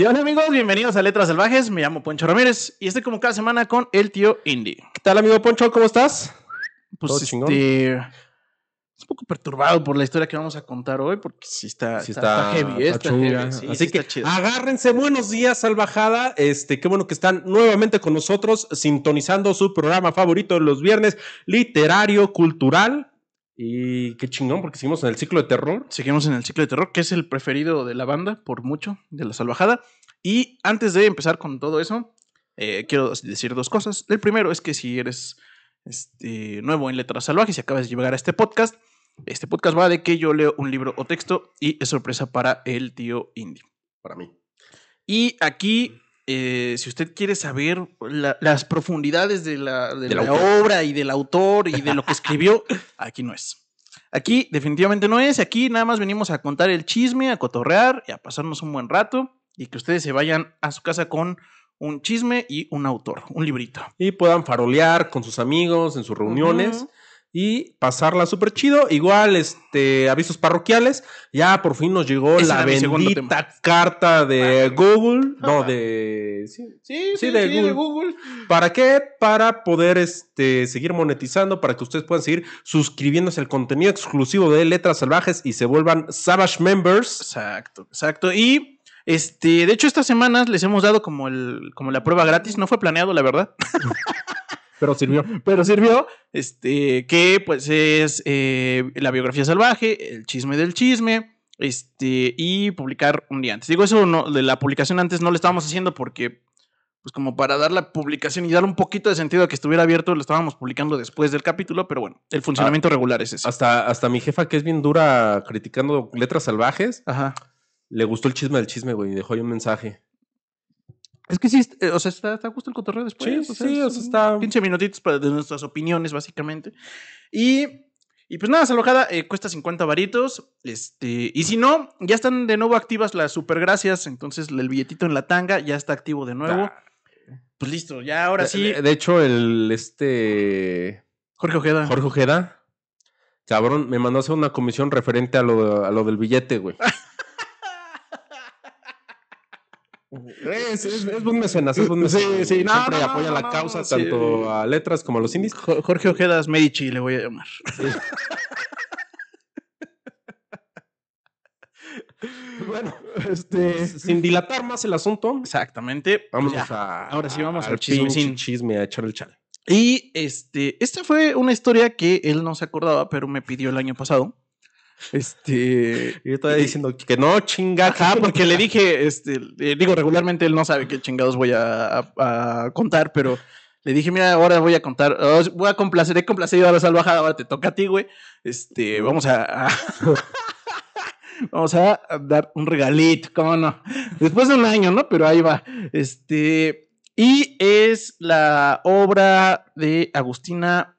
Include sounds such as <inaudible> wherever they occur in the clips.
Y hola amigos, bienvenidos a Letras Salvajes. Me llamo Poncho Ramírez y estoy como cada semana con el tío Indy. ¿Qué tal, amigo Poncho? ¿Cómo estás? Pues Todo chingón. este. Es un poco perturbado por la historia que vamos a contar hoy, porque sí está, Sí está, está heavy, ¿eh? está está chunga. heavy, sí, Así sí que chido. agárrense, buenos días, salvajada. Este, qué bueno que están nuevamente con nosotros, sintonizando su programa favorito de los viernes, literario, cultural. Y qué chingón, porque seguimos en el ciclo de terror. Seguimos en el ciclo de terror, que es el preferido de la banda, por mucho, de la salvajada. Y antes de empezar con todo eso, eh, quiero decir dos cosas. El primero es que si eres este, nuevo en Letras Salvajes y acabas de llegar a este podcast, este podcast va de que yo leo un libro o texto y es sorpresa para el tío Indy. Para mí. Y aquí, eh, si usted quiere saber la- las profundidades de la, de obra y del autor y de lo que escribió, <laughs> aquí no es. Aquí definitivamente no es. Aquí nada más venimos a contar el chisme, a cotorrear y a pasarnos un buen rato y que ustedes se vayan a su casa con un chisme y un autor, un librito. Y puedan farolear con sus amigos en sus reuniones. Ujú. Y pasarla súper chido. Igual, este, avisos parroquiales. Ya por fin nos llegó Ese la bendita carta de Google. No, de. sí, Sí, Sí, de Google. ¿Para qué? Para poder este, seguir monetizando, para que ustedes puedan seguir suscribiéndose al contenido exclusivo de Letras Salvajes y se vuelvan Savage Members. Exacto, exacto. Y este, de hecho, estas semanas les hemos dado como el, como la prueba gratis. No fue planeado, la verdad. <laughs> Pero sirvió. pero sirvió, este, que pues es eh, la biografía salvaje, el chisme del chisme, este, y publicar un día antes. Digo, eso no, de la publicación antes no lo estábamos haciendo porque, pues como para dar la publicación y dar un poquito de sentido a que estuviera abierto, lo estábamos publicando después del capítulo, pero bueno, el funcionamiento regular es ese. Hasta, hasta mi jefa, que es bien dura criticando Letras Salvajes, Ajá. le gustó el chisme del chisme, güey, y dejó ahí un mensaje. Es que sí, eh, o sea, está, está justo el cotorreo después. Sí, o sea, sí, o sea, está- 15 minutitos para de nuestras opiniones, básicamente. Y, y pues nada, Salojada eh, cuesta 50 varitos. Este, y si no, ya están de nuevo activas las super gracias. Entonces el billetito en la tanga ya está activo de nuevo. Ah. Pues listo, ya ahora sí. De, de hecho, el este Jorge Ojeda. Jorge Ojeda, cabrón, me mandó a hacer una comisión referente a lo, a lo del billete, güey. <laughs> Es, es, es buen mecenas, es buen Sí, mecenas. sí, no, Siempre no, apoya no, la no, causa, sí. tanto a letras como a los indies. Jo- Jorge Ojedas Medici le voy a llamar. <laughs> Bueno, Este. sin dilatar más el asunto, Exactamente. vamos ya. a. ahora sí vamos al pinche chismecín. chisme, a echar el chal. Y este, esta fue una historia que él no se acordaba, pero me pidió el año pasado. Este. Yo estaba diciendo que no, chinga. Ajá, porque le dije, este, eh, digo, regularmente él no sabe qué chingados voy a, a- a contar, pero le dije, mira, ahora voy a contar, oh, voy a complacer, he complacido a la salvajada, ahora te toca a ti, güey. Este, vamos a, a- <laughs> vamos a dar un regalito, cómo no. Después de un año, ¿no? Pero ahí va. Este, y es la obra de Agustina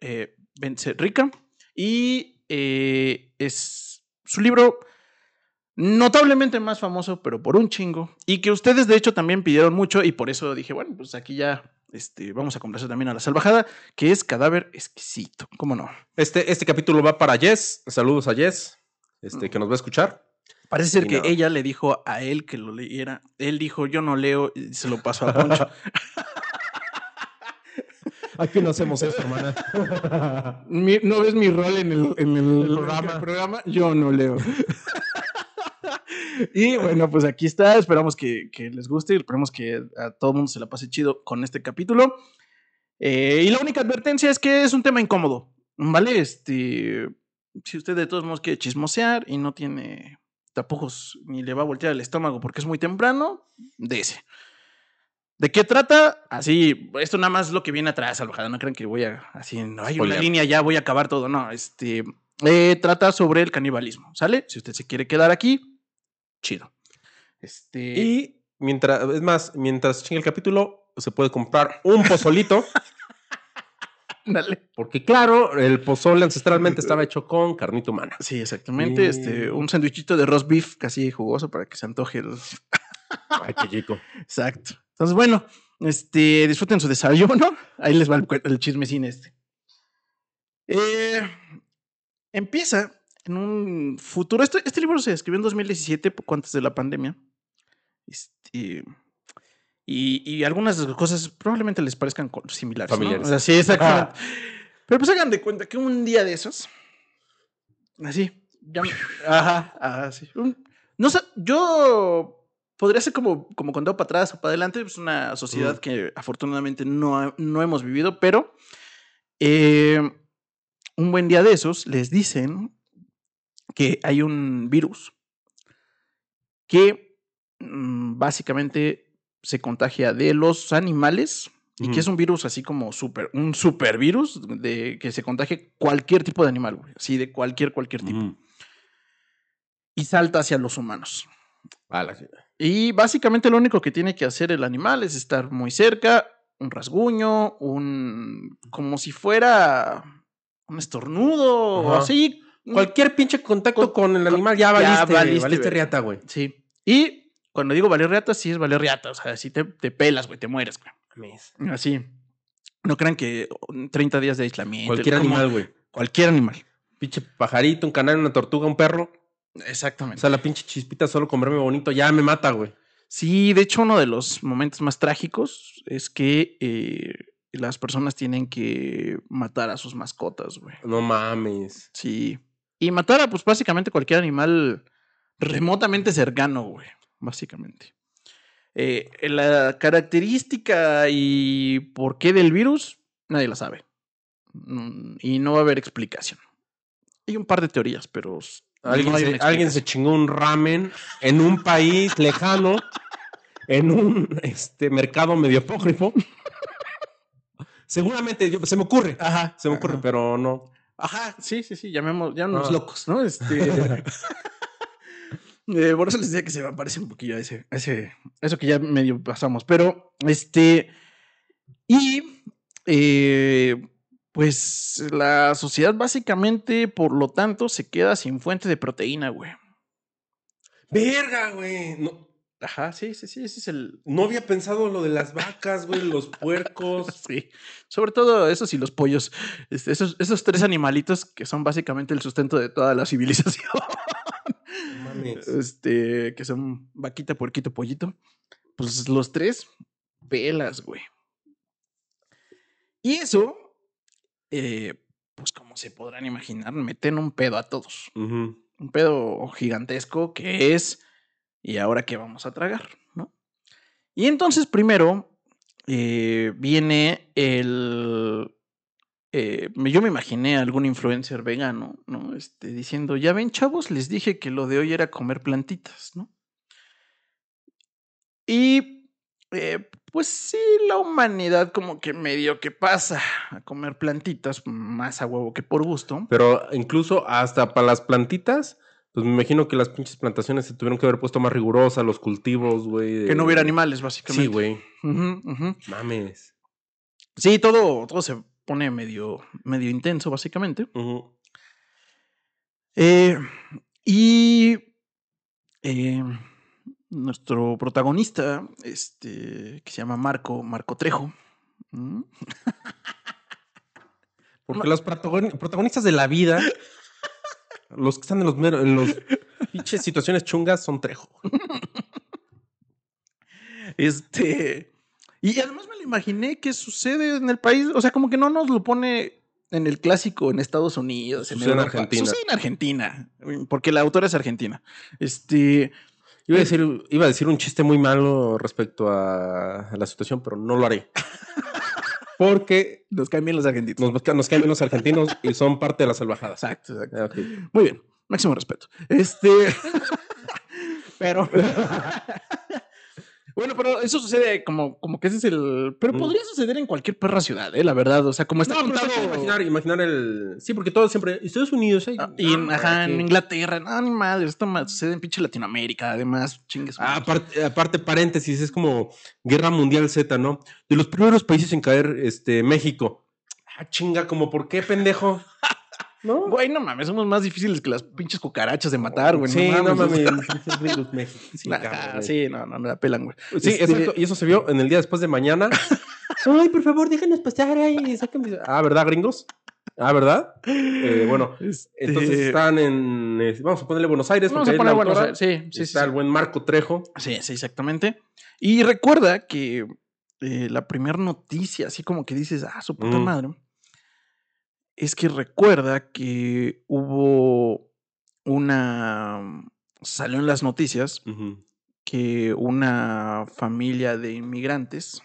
eh, Bencerrica y eh, es su libro notablemente más famoso, pero por un chingo, y que ustedes de hecho también pidieron mucho y por eso dije, bueno, pues aquí ya este, vamos a complacer también a la salvajada, que es Cadáver Exquisito, ¿cómo no? Este, este capítulo va para Jess. Saludos a Jess, este, que nos va a escuchar. Parece ser Y que ella le dijo a él que lo leyera, él dijo, yo no leo, y se lo pasó a Poncho. <laughs> Aquí no hacemos esto, hermana. Mi- ¿No ves mi rol en el, en el- El programa. programa? Yo no leo. <laughs> y bueno, pues aquí está. Esperamos que, que les guste. Esperamos que a todo el mundo se la pase chido con este capítulo. Eh, y la única advertencia es que es un tema incómodo. ¿Vale? Este. Si usted de todos modos quiere chismosear y no tiene tapujos ni le va a voltear el estómago porque es muy temprano, dese. ¿De qué trata? Así, esto nada más es lo que viene atrás, Salvajada. No crean que voy a, así, no hay una línea, ya voy a acabar todo. No, este, eh, trata sobre el canibalismo, ¿sale? Si usted se quiere quedar aquí, chido. Este, Y mientras, es más, mientras chingue el capítulo, se puede comprar un pozolito. <laughs> dale. Porque, claro, el pozole ancestralmente estaba hecho con carnita humana. Sí, exactamente. Y- Este, un sandwichito de roast beef casi jugoso para que se antoje el. Ay, qué chico. <laughs> Exacto. Entonces, bueno, este, disfruten su desayuno. Ahí les va el, el chismecín este. Eh, empieza en un futuro. Este, este libro se escribió en 2017, poco antes de la pandemia. Este, y, y algunas cosas probablemente les parezcan similares. ¿no? Familiares. O sea, sí, exactamente. Pero pues hagan de cuenta que un día de esos, así, ya, ajá, ajá, sí. un- no sé, yo podría ser como, como contado para atrás o para adelante, es una sociedad Mm. que afortunadamente no, no hemos vivido, pero eh, un buen día de esos les dicen que hay un virus que mm, básicamente se contagia de los animales y que es un virus así como super, un supervirus de que se contagie cualquier tipo de animal, güey, así de cualquier, cualquier tipo. Y salta hacia los humanos. A la chingada. Y básicamente lo único que tiene que hacer el animal es estar muy cerca, un rasguño, un. como si fuera un estornudo o así. Cualquier pinche contacto con el animal ya ya valiste, valiste, valiste, riata, güey. Sí. Y cuando digo valer reata, sí es valer reata. O sea, si te, te pelas, güey, te mueres, güey. Así. No crean que oh, 30 días de aislamiento. Cualquier animal, güey. Cualquier animal. Pinche pajarito, un canario, una tortuga, un perro. O Exactamente. sea, la pinche chispita solo con verme bonito ya me mata, güey. Sí, de hecho, uno de los momentos más trágicos es que eh, las personas tienen que matar a sus mascotas, güey. No mames. Sí. Y matar a, pues, básicamente cualquier animal remotamente cercano, güey. Básicamente. Eh, la característica y por qué del virus, nadie la sabe. Mm, Y no va a haber explicación. Hay un par de teorías, pero Alguien, no se, alguien chingó un ramen en un país lejano, en un este, mercado medio apócrifo. Seguramente, yo- se me ocurre. Ajá. Se me ocurre, ajá. pero no. Ajá, sí, sí, sí, llamemos, llámenos Ah. locos, ¿no? Este. <laughs> eh, por eso les decía que se me parece un poquillo a ese, a ese, eso que ya medio pasamos. Pero, este. Y. eh, pues la sociedad básicamente, por lo tanto, se queda sin fuente de proteína, güey. Verga, güey. No, Ajá, sí, sí, sí, ese es el. no había pensado lo de las vacas, güey, los puercos. <laughs> Sí, sobre todo esos y los pollos. Este, esos, esos tres animalitos que son básicamente el sustento de toda la civilización. Mames. este, que son vaquita, puerquito, pollito. Pues los tres, pelas, güey. Y eso, eh, pues como se podrán imaginar, meten un pedo a todos. Un pedo gigantesco que es, ¿y ahora qué vamos a tragar? ¿no? Y entonces primero eh, viene el... eh, yo me imaginé a algún influencer vegano, ¿no? Este, diciendo, ya ven, chavos, les dije que lo de hoy era comer plantitas, ¿no? Y eh, pues sí, la humanidad como que medio que pasa a comer plantitas más a huevo que por gusto. Pero incluso hasta para las plantitas, pues me imagino que las pinches plantaciones se tuvieron que haber puesto más rigurosas, los cultivos, güey. Que no hubiera animales, básicamente. Sí, güey. Mames. Sí, todo, todo se pone medio, medio intenso, básicamente. Eh, y eh, nuestro protagonista, este, que se llama Marco, Marco Trejo. ¿m? <laughs> Porque los protagoni- protagonistas de la vida, los que están en los, en los <laughs> pinches situaciones chungas, son Trejo. Este. Y además me lo imaginé que sucede en el país. O sea, como que no nos lo pone en el clásico en Estados Unidos. Sucede en Europa. Argentina. Sucede en Argentina. Porque la autora es argentina. Este. Iba a, decir, iba a decir un chiste muy malo respecto a la situación, pero no lo haré. Porque Nos caen bien los argentinos. nos, nos caen bien los argentinos y son parte de las salvajadas. Exacto. Muy bien. Máximo respeto. Este. <laughs> pero. <laughs> bueno, pero eso sucede como, como que ese es el. Pero Mm. podría suceder en cualquier perra ciudad, ¿eh? La verdad. O sea, como está No, contado. imaginar, imaginar el. Sí, porque todo siempre. Estados Unidos. Ah, Y en, ajá, en. Inglaterra, no, ni madre, esto ma- sucede en pinche Latinoamérica, además, chingues. Ah, aparte, aparte, paréntesis, es como Guerra Mundial Z, ¿no? De los primeros países en caer, este, México. Ah, chinga, como por qué, pendejo. <laughs> ¿No? Güey, no mames, somos más difíciles que las pinches cucarachas de matar, güey. Sí, no mames. o sea, pinches virus, México. <laughs> Sí, ajá, cabrón, sí, no, no, no la pelan, güey. Sí, Este, exacto. Y eso se vio en el día después de mañana. <laughs> Ay, por favor, déjenos pasar. Ay, sáquenme. Ah, ¿verdad, gringos? Ah, ¿verdad? Eh, bueno, Este, entonces están en. eh, vamos a ponerle Buenos Aires. Vamos porque a ahí es la poner Buenos autora. Aires. Sí, sí, sí. Está el buen Marco Trejo. Sí, sí, exactamente. Y recuerda que eh, la primera noticia, así como que dices, ah, su puta Mm. madre, es que recuerda que hubo una. Salió en las noticias que una familia de inmigrantes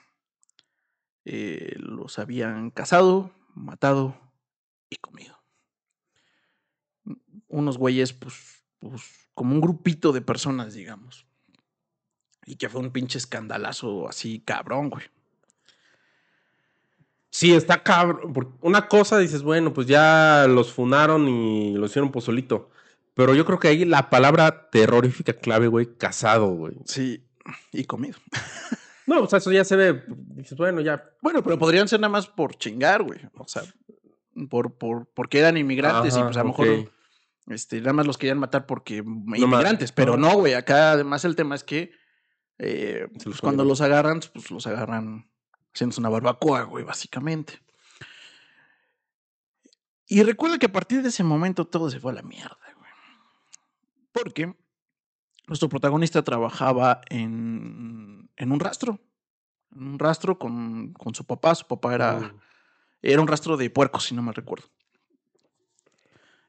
eh, los habían casado, matado y comido. Unos güeyes, pues, pues, como un grupito de personas, digamos. Y que fue un pinche escandalazo así cabrón, güey. Sí, está cabrón. Una cosa dices, bueno, pues ya los funaron y lo hicieron pozolito. Pero yo creo que ahí la palabra terrorífica clave, güey, casado, güey. Sí, y comido. No, o sea, eso ya se ve. Dices, bueno, ya. Bueno, pero podrían ser nada más por chingar, güey. O sea, por, por, porque eran inmigrantes y pues a lo mejor este, nada más los querían matar porque ma- inmigrantes. pero no. no, güey. Acá además el tema es que eh, pues, cuando los agarran, pues los agarran haciéndose una barbacoa, güey, básicamente. Y recuerda que a partir de ese momento todo se fue a la mierda, güey. Porque nuestro protagonista trabajaba en, en un rastro. En un rastro con, con su papá. Su papá era, era un rastro de puercos, si no me recuerdo.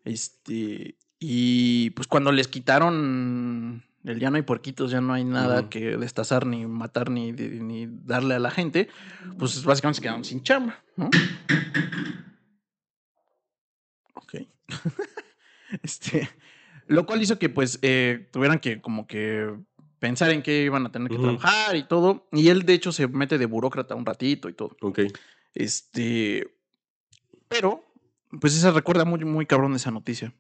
Este. Y pues cuando les quitaron el ya no hay puerquitos, ya no hay nada que destazar, ni matar, ni, darle a la gente, pues básicamente se quedaron sin chamba, ¿no? Ok. <laughs> este. Lo cual hizo que pues eh, tuvieran que como que pensar en qué iban a tener que trabajar y todo. Y él de hecho se mete de burócrata un ratito y todo. Ok. Este. Pero, pues esa recuerda muy, muy cabrón esa noticia.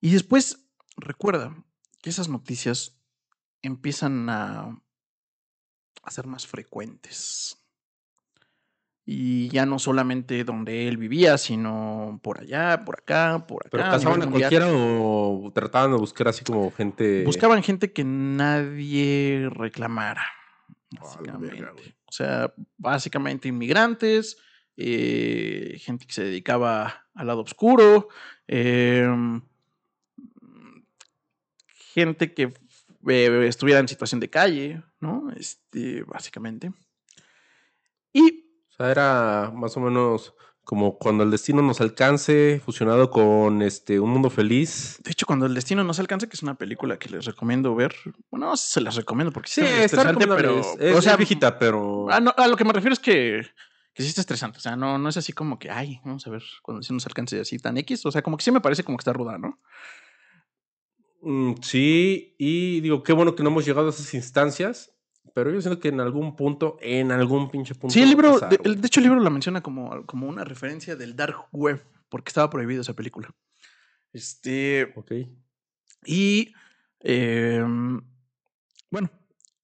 Y después recuerda que esas noticias empiezan a, a ser más frecuentes. Y ya no solamente donde él vivía, sino por allá, por acá, por acá. ¿Pero a casaban a cualquiera o trataban de buscar así como gente. Buscaban gente que nadie reclamara. Básicamente. verga, o sea, básicamente inmigrantes, eh, gente que se dedicaba al lado oscuro, em, gente que eh, estuviera en situación de calle, ¿no? Este, básicamente. Y O sea, era más o menos como cuando el destino nos alcance, fusionado con este Un Mundo Feliz. de hecho, cuando el destino no se alcanza, que es una película que les recomiendo ver, bueno, no sé si se las recomiendo porque Sí, está está estresante, pero, recomendable. Es, o es sea, viejita, pero. Ah, no, a lo que me refiero es que, que sí está estresante. O sea, no, no es así como que, ay, vamos a ver cuando sí nos alcance así tan X. O sea, como que sí me parece como que está ruda, ¿no? Mm, sí, y digo, qué bueno que no hemos llegado a esas instancias, pero yo siento que en algún punto, en algún pinche punto. Sí, el libro, pasar, de hecho, el libro la menciona como, como una referencia del Dark Web, porque estaba prohibido esa película. Este. Ok. Y. em, bueno,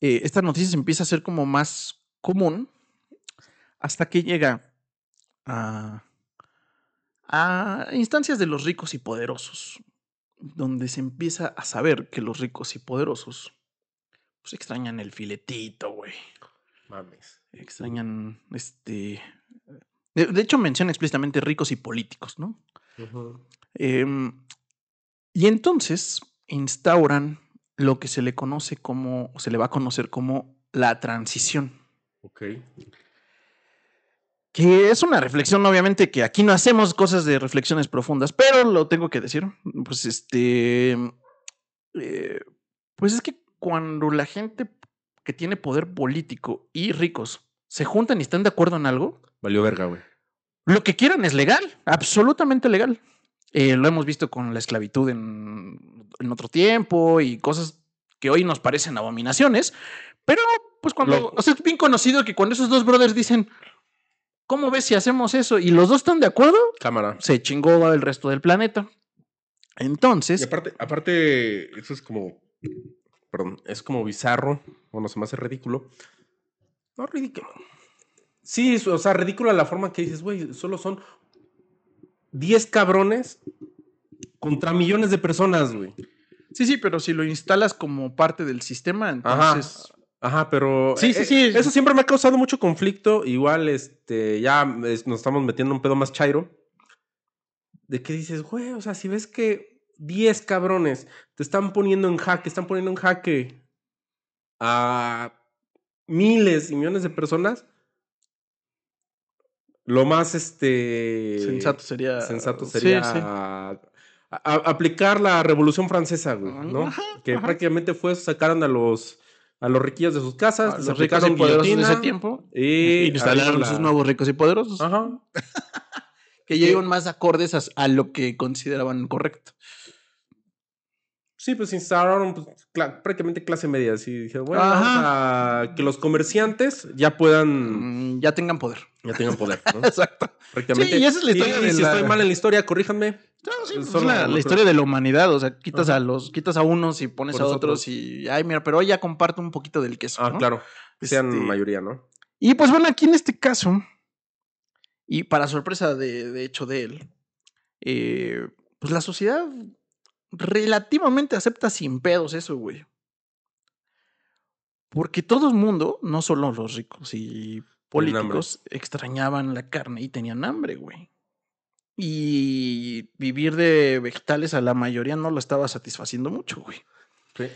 eh, esta noticia se empieza a ser como más común hasta que llega a, a instancias de los ricos y poderosos, donde se empieza a saber que los ricos y poderosos pues extrañan el filetito, güey. Mames. Extrañan este. De, de hecho, menciona explícitamente ricos y políticos, ¿no? Em, y entonces instauran lo que se le conoce como, o se le va a conocer como la transición. Ok. Que es una reflexión, obviamente, que aquí no hacemos cosas de reflexiones profundas, pero lo tengo que decir. Pues este. eh, pues es que cuando la gente que tiene poder político y ricos se juntan y están de acuerdo en algo, Valió verga, güey. Lo que quieran es legal, absolutamente legal. Eh, lo hemos visto con la esclavitud en, en otro tiempo y cosas que hoy nos parecen abominaciones, pero pues cuando, Lo- o sea, es bien conocido que cuando esos dos brothers dicen, ¿cómo ves si hacemos eso? Y los dos están de acuerdo, Cámara. se chingó el resto del planeta. Y Entonces, aparte, aparte, eso es como. Perdón, es como bizarro. Bueno, se me hace ridículo. No, ridículo. Sí, o sea, ridícula la forma que dices, güey, solo son 10 cabrones contra millones de personas, güey. sí, sí, pero si lo instalas como parte del sistema, entonces... Ajá, pero Sí, sí, eh, sí. Eso siempre me ha causado mucho conflicto. Igual, este, ya es- nos estamos metiendo en un pedo más chairo. de que dices, güey, o sea, si ves que 10 cabrones te están poniendo en jaque, están poniendo en jaque a miles y millones de personas, lo más este Sensato sería. sensato sí, sería sí. a- a- aplicar la Revolución Francesa, güey, ¿no? Ajá, que ajá. prácticamente fue sacaron a los a los riquillos de sus casas, A les los ricos y poderosos de guillotina ese tiempo. y instalaron arriba sus la- nuevos ricos y poderosos. Ajá. <laughs> Que ya iban más acordes a, a lo que consideraban correcto. Sí, pues instalaron pues, prácticamente clase media. Así dijeron, bueno, a que los comerciantes ya puedan, Mm, ya tengan poder. ya tengan poder, ¿no? <laughs> Exacto. Prácticamente. Sí, y esa es la historia Y de si la- estoy mal en la historia, corríjanme. No, sí, pues, es la, historia de la humanidad. O sea, quitas Ajá. a los, quitas a unos y pones Por a otros otros. y ay, mira, pero hoy ya comparto un poquito del queso. Ah, ¿no? claro. Que sean Este, mayoría, ¿no? Y pues bueno, aquí en este caso, y para sorpresa de, de hecho de él, eh, pues la sociedad relativamente acepta sin pedos eso, güey. Porque todo el mundo, no solo los ricos y políticos, extrañaban la carne y tenían hambre, güey. Y vivir de vegetales a la mayoría no lo estaba satisfaciendo mucho, güey. Sí.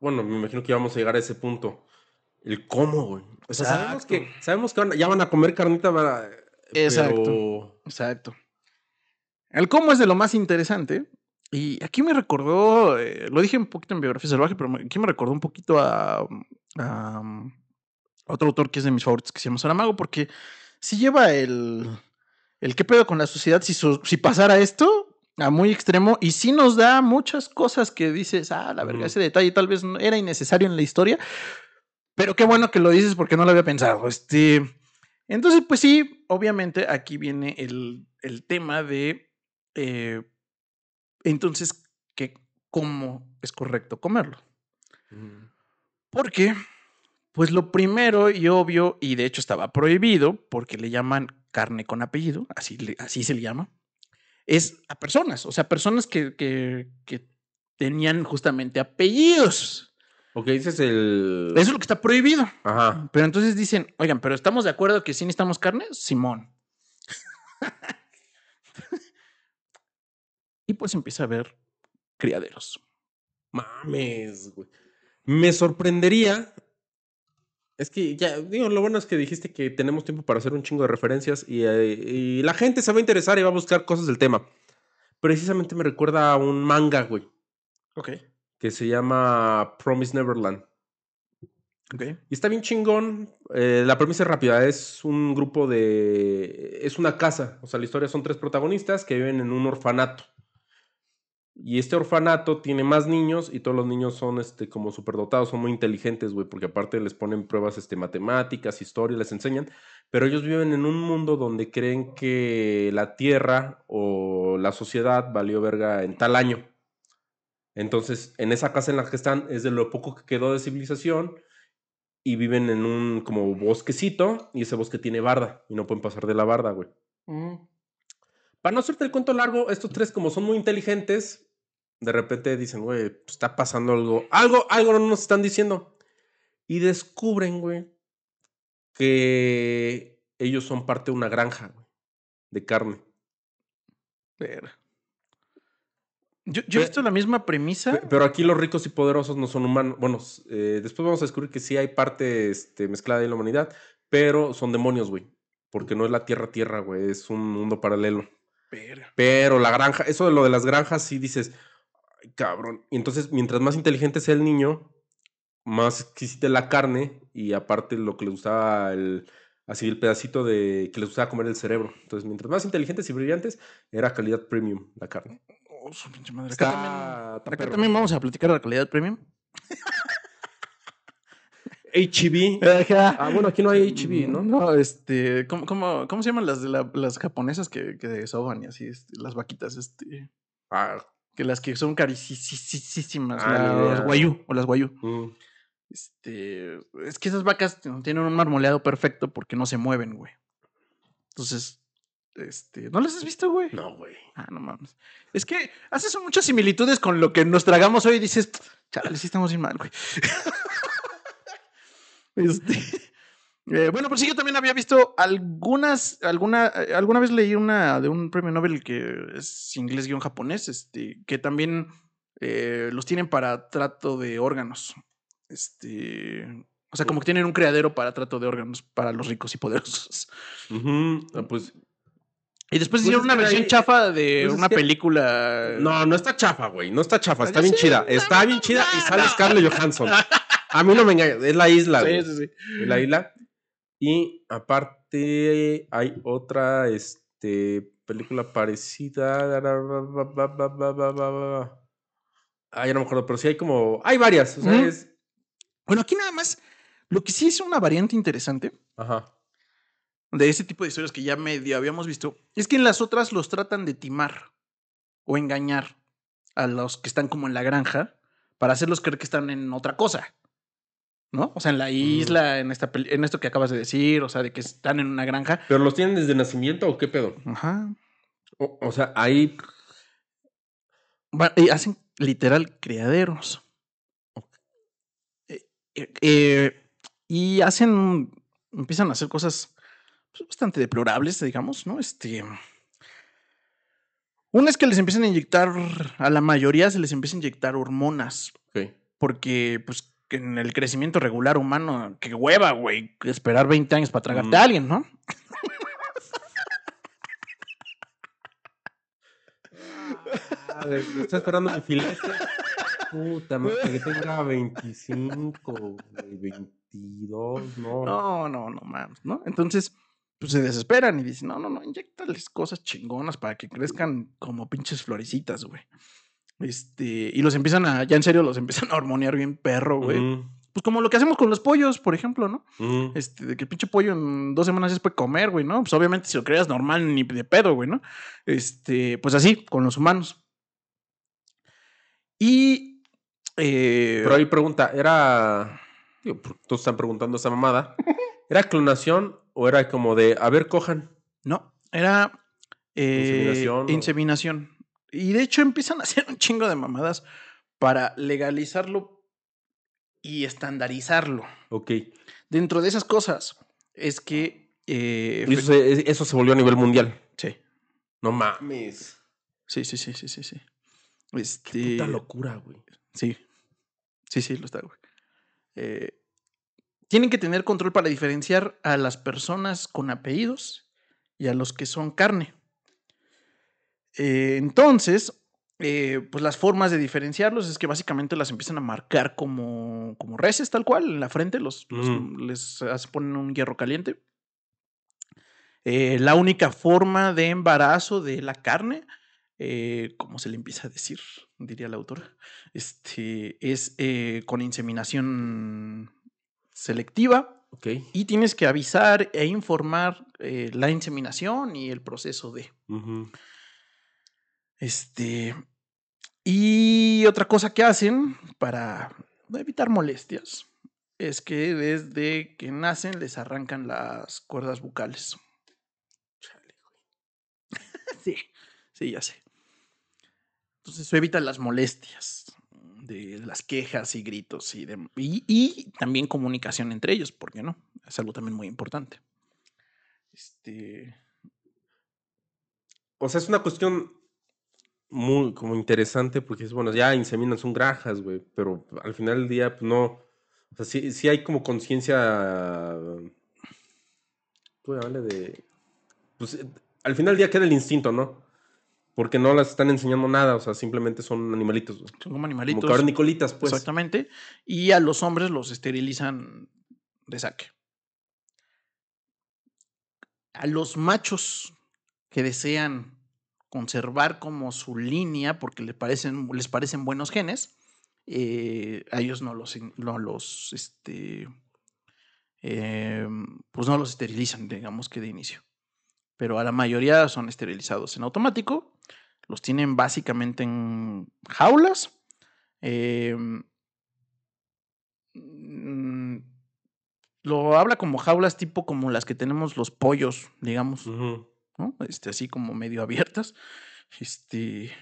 Bueno, me imagino que íbamos a llegar a ese punto. El cómo, güey. O sea, sabemos Exacto. que, sabemos que van- ya van a comer carnita, para- Exacto. pero- Exacto. El cómo es de lo más interesante. Y aquí me recordó, eh, lo dije un poquito en Biografía Salvaje, pero aquí me recordó un poquito a, a, um, otro autor que es de mis favoritos, que se llama Saramago, porque si lleva el, el qué pedo con la sociedad si, su- si pasara esto a muy extremo y sí nos da muchas cosas que dices, ah, la verga, ese detalle tal vez no era innecesario en la historia, pero qué bueno que lo dices porque no lo había pensado. Este, entonces, pues sí, obviamente aquí viene el, el tema de, eh, entonces, que cómo es correcto comerlo. Mm. Porque, pues lo primero y obvio, y de hecho estaba prohibido, porque le llaman carne con apellido, así, le- así se le llama, es a personas, o sea, personas que, que, que tenían justamente apellidos. Ok, dices el. Eso es lo que está prohibido. Ajá. Pero entonces dicen, oigan, pero ¿estamos de acuerdo que sí necesitamos carne? Simón. Y pues empieza a haber criaderos. Mames, güey. Me sorprendería. Es que ya, digo, lo bueno es que dijiste que tenemos tiempo para hacer un chingo de referencias y, eh, y la gente se va a interesar y va a buscar cosas del tema. Precisamente me recuerda a un manga, güey, Ok. que se llama Promise Neverland. Ok. Y está bien chingón. eh, la premisa es rápida. Es un grupo de. Es una casa. O sea, la historia son tres protagonistas que viven en un orfanato. Y este orfanato tiene más niños y todos los niños son este, como superdotados, son muy inteligentes, güey, porque aparte les ponen pruebas este, matemáticas, historia, les enseñan. Pero ellos viven en un mundo donde creen que la tierra o la sociedad valió verga en tal año. Entonces, en esa casa en la que están es de lo poco que quedó de civilización y viven en un como bosquecito y ese bosque tiene barda y no pueden pasar de la barda, güey. Para no hacerte el cuento largo, estos tres como son muy inteligentes, de repente dicen, güey, pues, está pasando algo, algo, algo no nos están diciendo. Y descubren, güey, que ellos son parte de una granja, güey, de carne. Pero- Yo, yo he visto la misma premisa. Pe- Pero aquí los ricos y poderosos no son humanos. Bueno, eh, después vamos a descubrir que sí hay parte este, mezclada de la humanidad, pero son demonios, güey. Porque no es la tierra tierra, güey, es un mundo paralelo. Pero- Pero la granja, eso de lo de las granjas, sí dices, cabrón. Y entonces, mientras más inteligente sea el niño, más exquisita la carne y aparte lo que le gustaba el, así el pedacito de que les gustaba comer el cerebro. Entonces, mientras más inteligentes y brillantes, era calidad premium la carne. Oh, su pinche madre. Está- Acá, también, acá vamos a platicar de la calidad premium. HB. Ah, bueno, aquí no hay HB, ¿no? No, este, ¿cómo, cómo, cómo se llaman las de la- las japonesas que, que desoban y así, este, las vaquitas, este, Ah, que las que son carísimas, Ah, las guayú o las guayú. mm. Este, es que esas vacas tienen un marmoleado perfecto porque no se mueven, güey. Entonces, este, ¿no las has visto, güey? No, güey. Ah, no mames. Es que haces muchas similitudes con lo que nos tragamos hoy y dices, chale, sí estamos bien mal, güey. <laughs> Este, Eh, bueno, pues sí, yo también había visto algunas, alguna, eh, alguna vez leí una de un premio Nobel que es inglés-japonés, este, que también eh, los tienen para trato de órganos. Este, o sea, como que tienen un criadero para trato de órganos para los ricos y poderosos. Ah, Pues Y después Pues hicieron una versión ahí- chafa de pues es una que- película. no, no está chafa, güey. No está chafa, está Ya bien chida. Está bien chida y sale. Scarlett Johansson. A mí no me engaña, es la isla, Sí, sí, sí. la isla. Y aparte hay otra este, película parecida. Ah, ya no me acuerdo, pero sí hay como. Hay varias. O sea, Ujú. es. Bueno, aquí nada más, lo que sí es una variante interesante Ajá. de ese tipo de historias que ya medio habíamos visto, es que en las otras los tratan de timar o engañar a los que están como en la granja para hacerlos creer que están en otra cosa. ¿No? O sea, en la isla, en, esta, en esto que acabas de decir, o sea, de que están en una granja. ¿Pero los tienen desde nacimiento o qué pedo? Ajá. O, o sea, ahí. Y hacen literal criaderos. Eh, eh, eh, y hacen, empiezan a hacer cosas pues, bastante deplorables, digamos, ¿no? Este. Una es que les empiezan a inyectar, a la mayoría se les empieza a inyectar hormonas, Ok. porque, pues, en el crecimiento regular humano, qué hueva, güey, esperar 20 años para tragarte Mm. a alguien, ¿no? Ah, Está esperando mi filete. Puta, madre, que tenga 25, güey, 22, no. No, no, no mames, ¿no? Entonces, pues se desesperan y dicen, no, no, no, inyectales cosas chingonas para que crezcan como pinches florecitas, güey. Este, y los empiezan a, ya en serio, los <laughs> empiezan a hormonear bien perro, güey. Pues como lo que hacemos con los pollos, por ejemplo, ¿no? Este, de que el pinche pollo en dos semanas ya se puede comer, güey, ¿no? Pues obviamente si lo creas normal, ni de pedo, güey, ¿no? Este, pues así, con los humanos. Y. eh, Pero ahí pregunta, ¿era. Digo, por- todos están preguntando esa mamada. <laughs> ¿Era clonación o era como de, a ver, cojan? No, era eh, Inseminación, inseminación. Y de hecho empiezan a hacer un chingo de mamadas para legalizarlo y estandarizarlo. Ok. Dentro de esas cosas es que... eh, Y eso se, eso se volvió a nivel mundial. sí, No mames. sí, sí, sí, sí, sí, sí. Qué Este, puta locura, güey. sí, sí, sí, lo está, güey. Eh, tienen que tener control para diferenciar a las personas con apellidos y a los que son carne. Eh, entonces, eh, pues las formas de diferenciarlos es que básicamente las empiezan a marcar como, como reses, tal cual, en la frente, los, los- Mm. les ponen un hierro caliente. Eh, la única forma de embarazo de la carne, como se le empieza a decir, diría la autora, este, es con inseminación selectiva y tienes que avisar e informar eh, la inseminación y el proceso de. Este. Y otra cosa que hacen para evitar molestias es que desde que nacen les arrancan las cuerdas bucales. sí, sí, ya sé. Entonces eso evita las molestias de las quejas y gritos y, de- y, y también comunicación entre ellos, ¿por qué no? Es algo también muy importante. Este. O sea, es una cuestión muy como interesante porque es bueno, ya inseminan, son granjas, güey, pero al final del día, pues no. O sea, sí, sí hay como conciencia. ¿Cómo llamarle? De. Pues eh, al final del día queda el instinto, ¿no? Porque no las están enseñando nada, o sea, simplemente son animalitos, güey. Son como animalitos. Como cavernicolitas, pues. Exactamente. Y a los hombres los esterilizan de saque. A los machos que desean conservar como su línea porque les parecen, les parecen buenos genes, eh, a ellos no los, no los, este, eh, pues no los esterilizan, digamos que de inicio. Pero a la mayoría son esterilizados en automático. Los tienen básicamente en jaulas. em, mm, lo habla como jaulas tipo como las que tenemos los pollos, digamos. Ujú. ¿No? Este, así como medio abiertas. Este.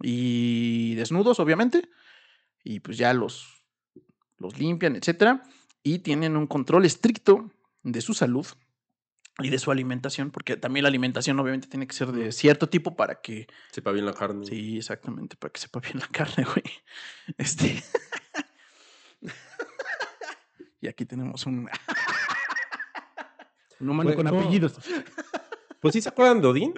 Y desnudos, obviamente. Y pues ya los, los limpian, etcétera. Y tienen un control estricto de su salud y de su alimentación, porque también la alimentación obviamente tiene que ser de cierto tipo para que... Sepa bien la carne. Sí, exactamente, para que sepa bien la carne, güey. <laughs> Este... <laughs> y aquí tenemos un... <laughs> un humano Güey, con ¿cómo? apellidos. Pues sí, ¿se acuerdan de Odín?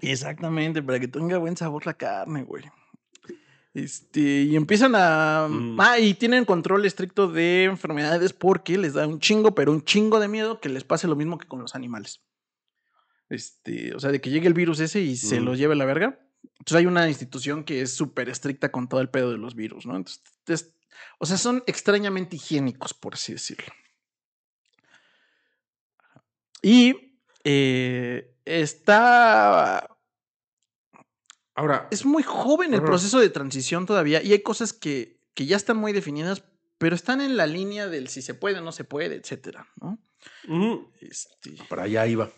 Exactamente, para que tenga buen sabor la carne, güey. Este, y empiezan a. Mm. Ah, y tienen control estricto de enfermedades porque les da un chingo, pero un chingo de miedo que les pase lo mismo que con los animales. Este, o sea, de que llegue el virus ese y se Mm. lo lleve la verga. Entonces hay una institución que es súper estricta con todo el pedo de los virus, ¿no? Entonces, es- o sea, son extrañamente higiénicos, por así decirlo. Y eh, está Ahora, es muy joven el proceso de transición todavía y hay cosas que, que ya están muy definidas, pero están en la línea del si se puede o no se puede, etcétera, ¿no? Este, para allá iba.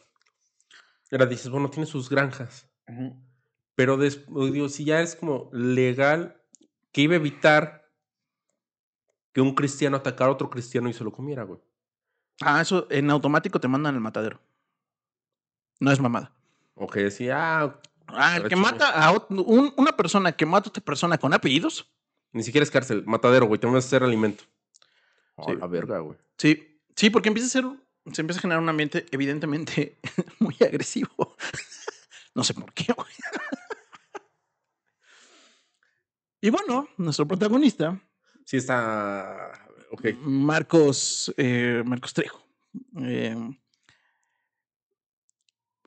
Ahora dices, bueno, tiene sus granjas. Pero después, digo, si ya es como legal, que iba a evitar que un cristiano atacara a otro cristiano y se lo comiera, güey. Ah, eso en automático te mandan al matadero. No es mamada. O que decía, ah, Ah, el que mata a un- una persona que mata a otra persona con apellidos. ni siquiera es cárcel, matadero, güey, te vamos a hacer alimento. A Sí. la verga, güey. Sí, sí, porque empieza a ser, se empieza a generar un ambiente evidentemente <laughs> muy agresivo. no sé por qué. güey. Y bueno, nuestro protagonista, Sí está. Ok. Marcos, eh, Marcos Trejo, eh,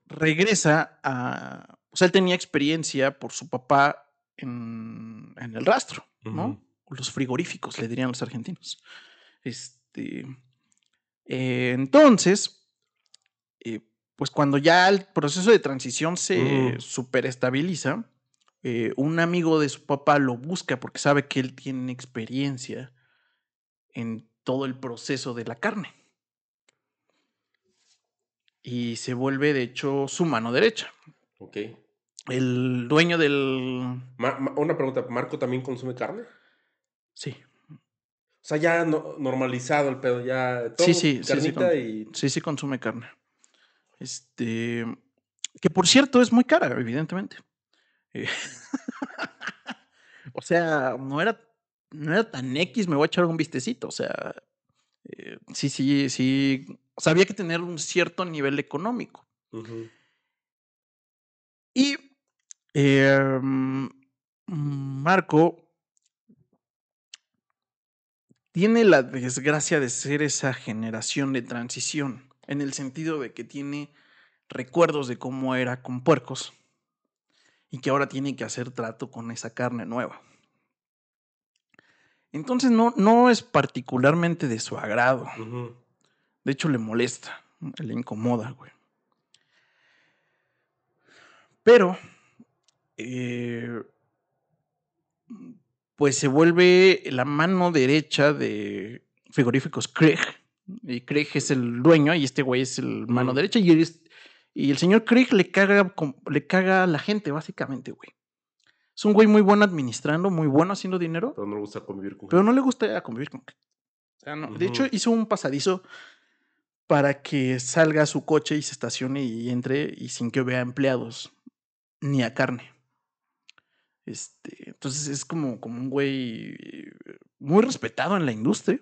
regresa a, o sea, él tenía experiencia por su papá en, en el rastro, ¿no? Los frigoríficos, le dirían los argentinos. Este, eh, entonces, eh, pues cuando ya el proceso de transición se Mm. superestabiliza, eh, un amigo de su papá lo busca porque sabe que él tiene experiencia en todo el proceso de la carne. Y se vuelve, de hecho, su mano derecha. Ok. El dueño del... Ma- ma- una pregunta, ¿Marco también consume carne? Sí, O sea, ya no- normalizado el pedo, ya todo Sí, sí, sí, sí, y sí, sí consume carne. Este... Que por cierto es muy cara, evidentemente. Eh, <laughs> o sea, no era, no era tan X, me voy a echar un vistecito. O sea, eh, sí, sí, sí. O sea, había que tener un cierto nivel económico. Y eh, mm, Marco tiene la desgracia de ser esa generación de transición, en el sentido de que tiene recuerdos de cómo era con puercos y que ahora tiene que hacer trato con esa carne nueva. Entonces no, no es particularmente de su agrado. De hecho, le molesta, le incomoda, güey. Pero, eh, pues se vuelve la mano derecha de frigoríficos Craig. Y Craig es el dueño y este güey es el mano derecha. Y, es- y el señor Craig le caga, le caga a la gente, básicamente, güey. Es un güey muy bueno administrando, muy bueno haciendo dinero. Pero no le gusta convivir con Pero no le gusta convivir con. O sea, no. De hecho, hizo un pasadizo para que salga a su coche y se estacione y entre y sin que vea empleados ni a carne. Este, entonces es como, como un güey muy respetado en la industria.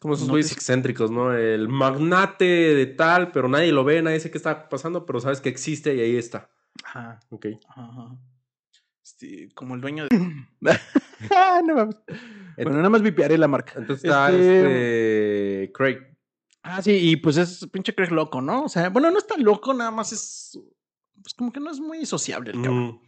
Como esos No güeyes te- excéntricos, ¿no? El magnate de tal, pero nadie lo ve, nadie sabe qué está pasando, pero sabes que existe y ahí está. Ajá, Ok. ajá. Este, como el dueño de. <laughs> Ah, no mames. <laughs> bueno, nada más vipearé la marca. Entonces está Este- este Craig. Ah, sí, y pues es pinche Craig loco, ¿no? O sea, bueno, no está loco, nada más es. Pues como que no es muy sociable el cabrón. Ujú.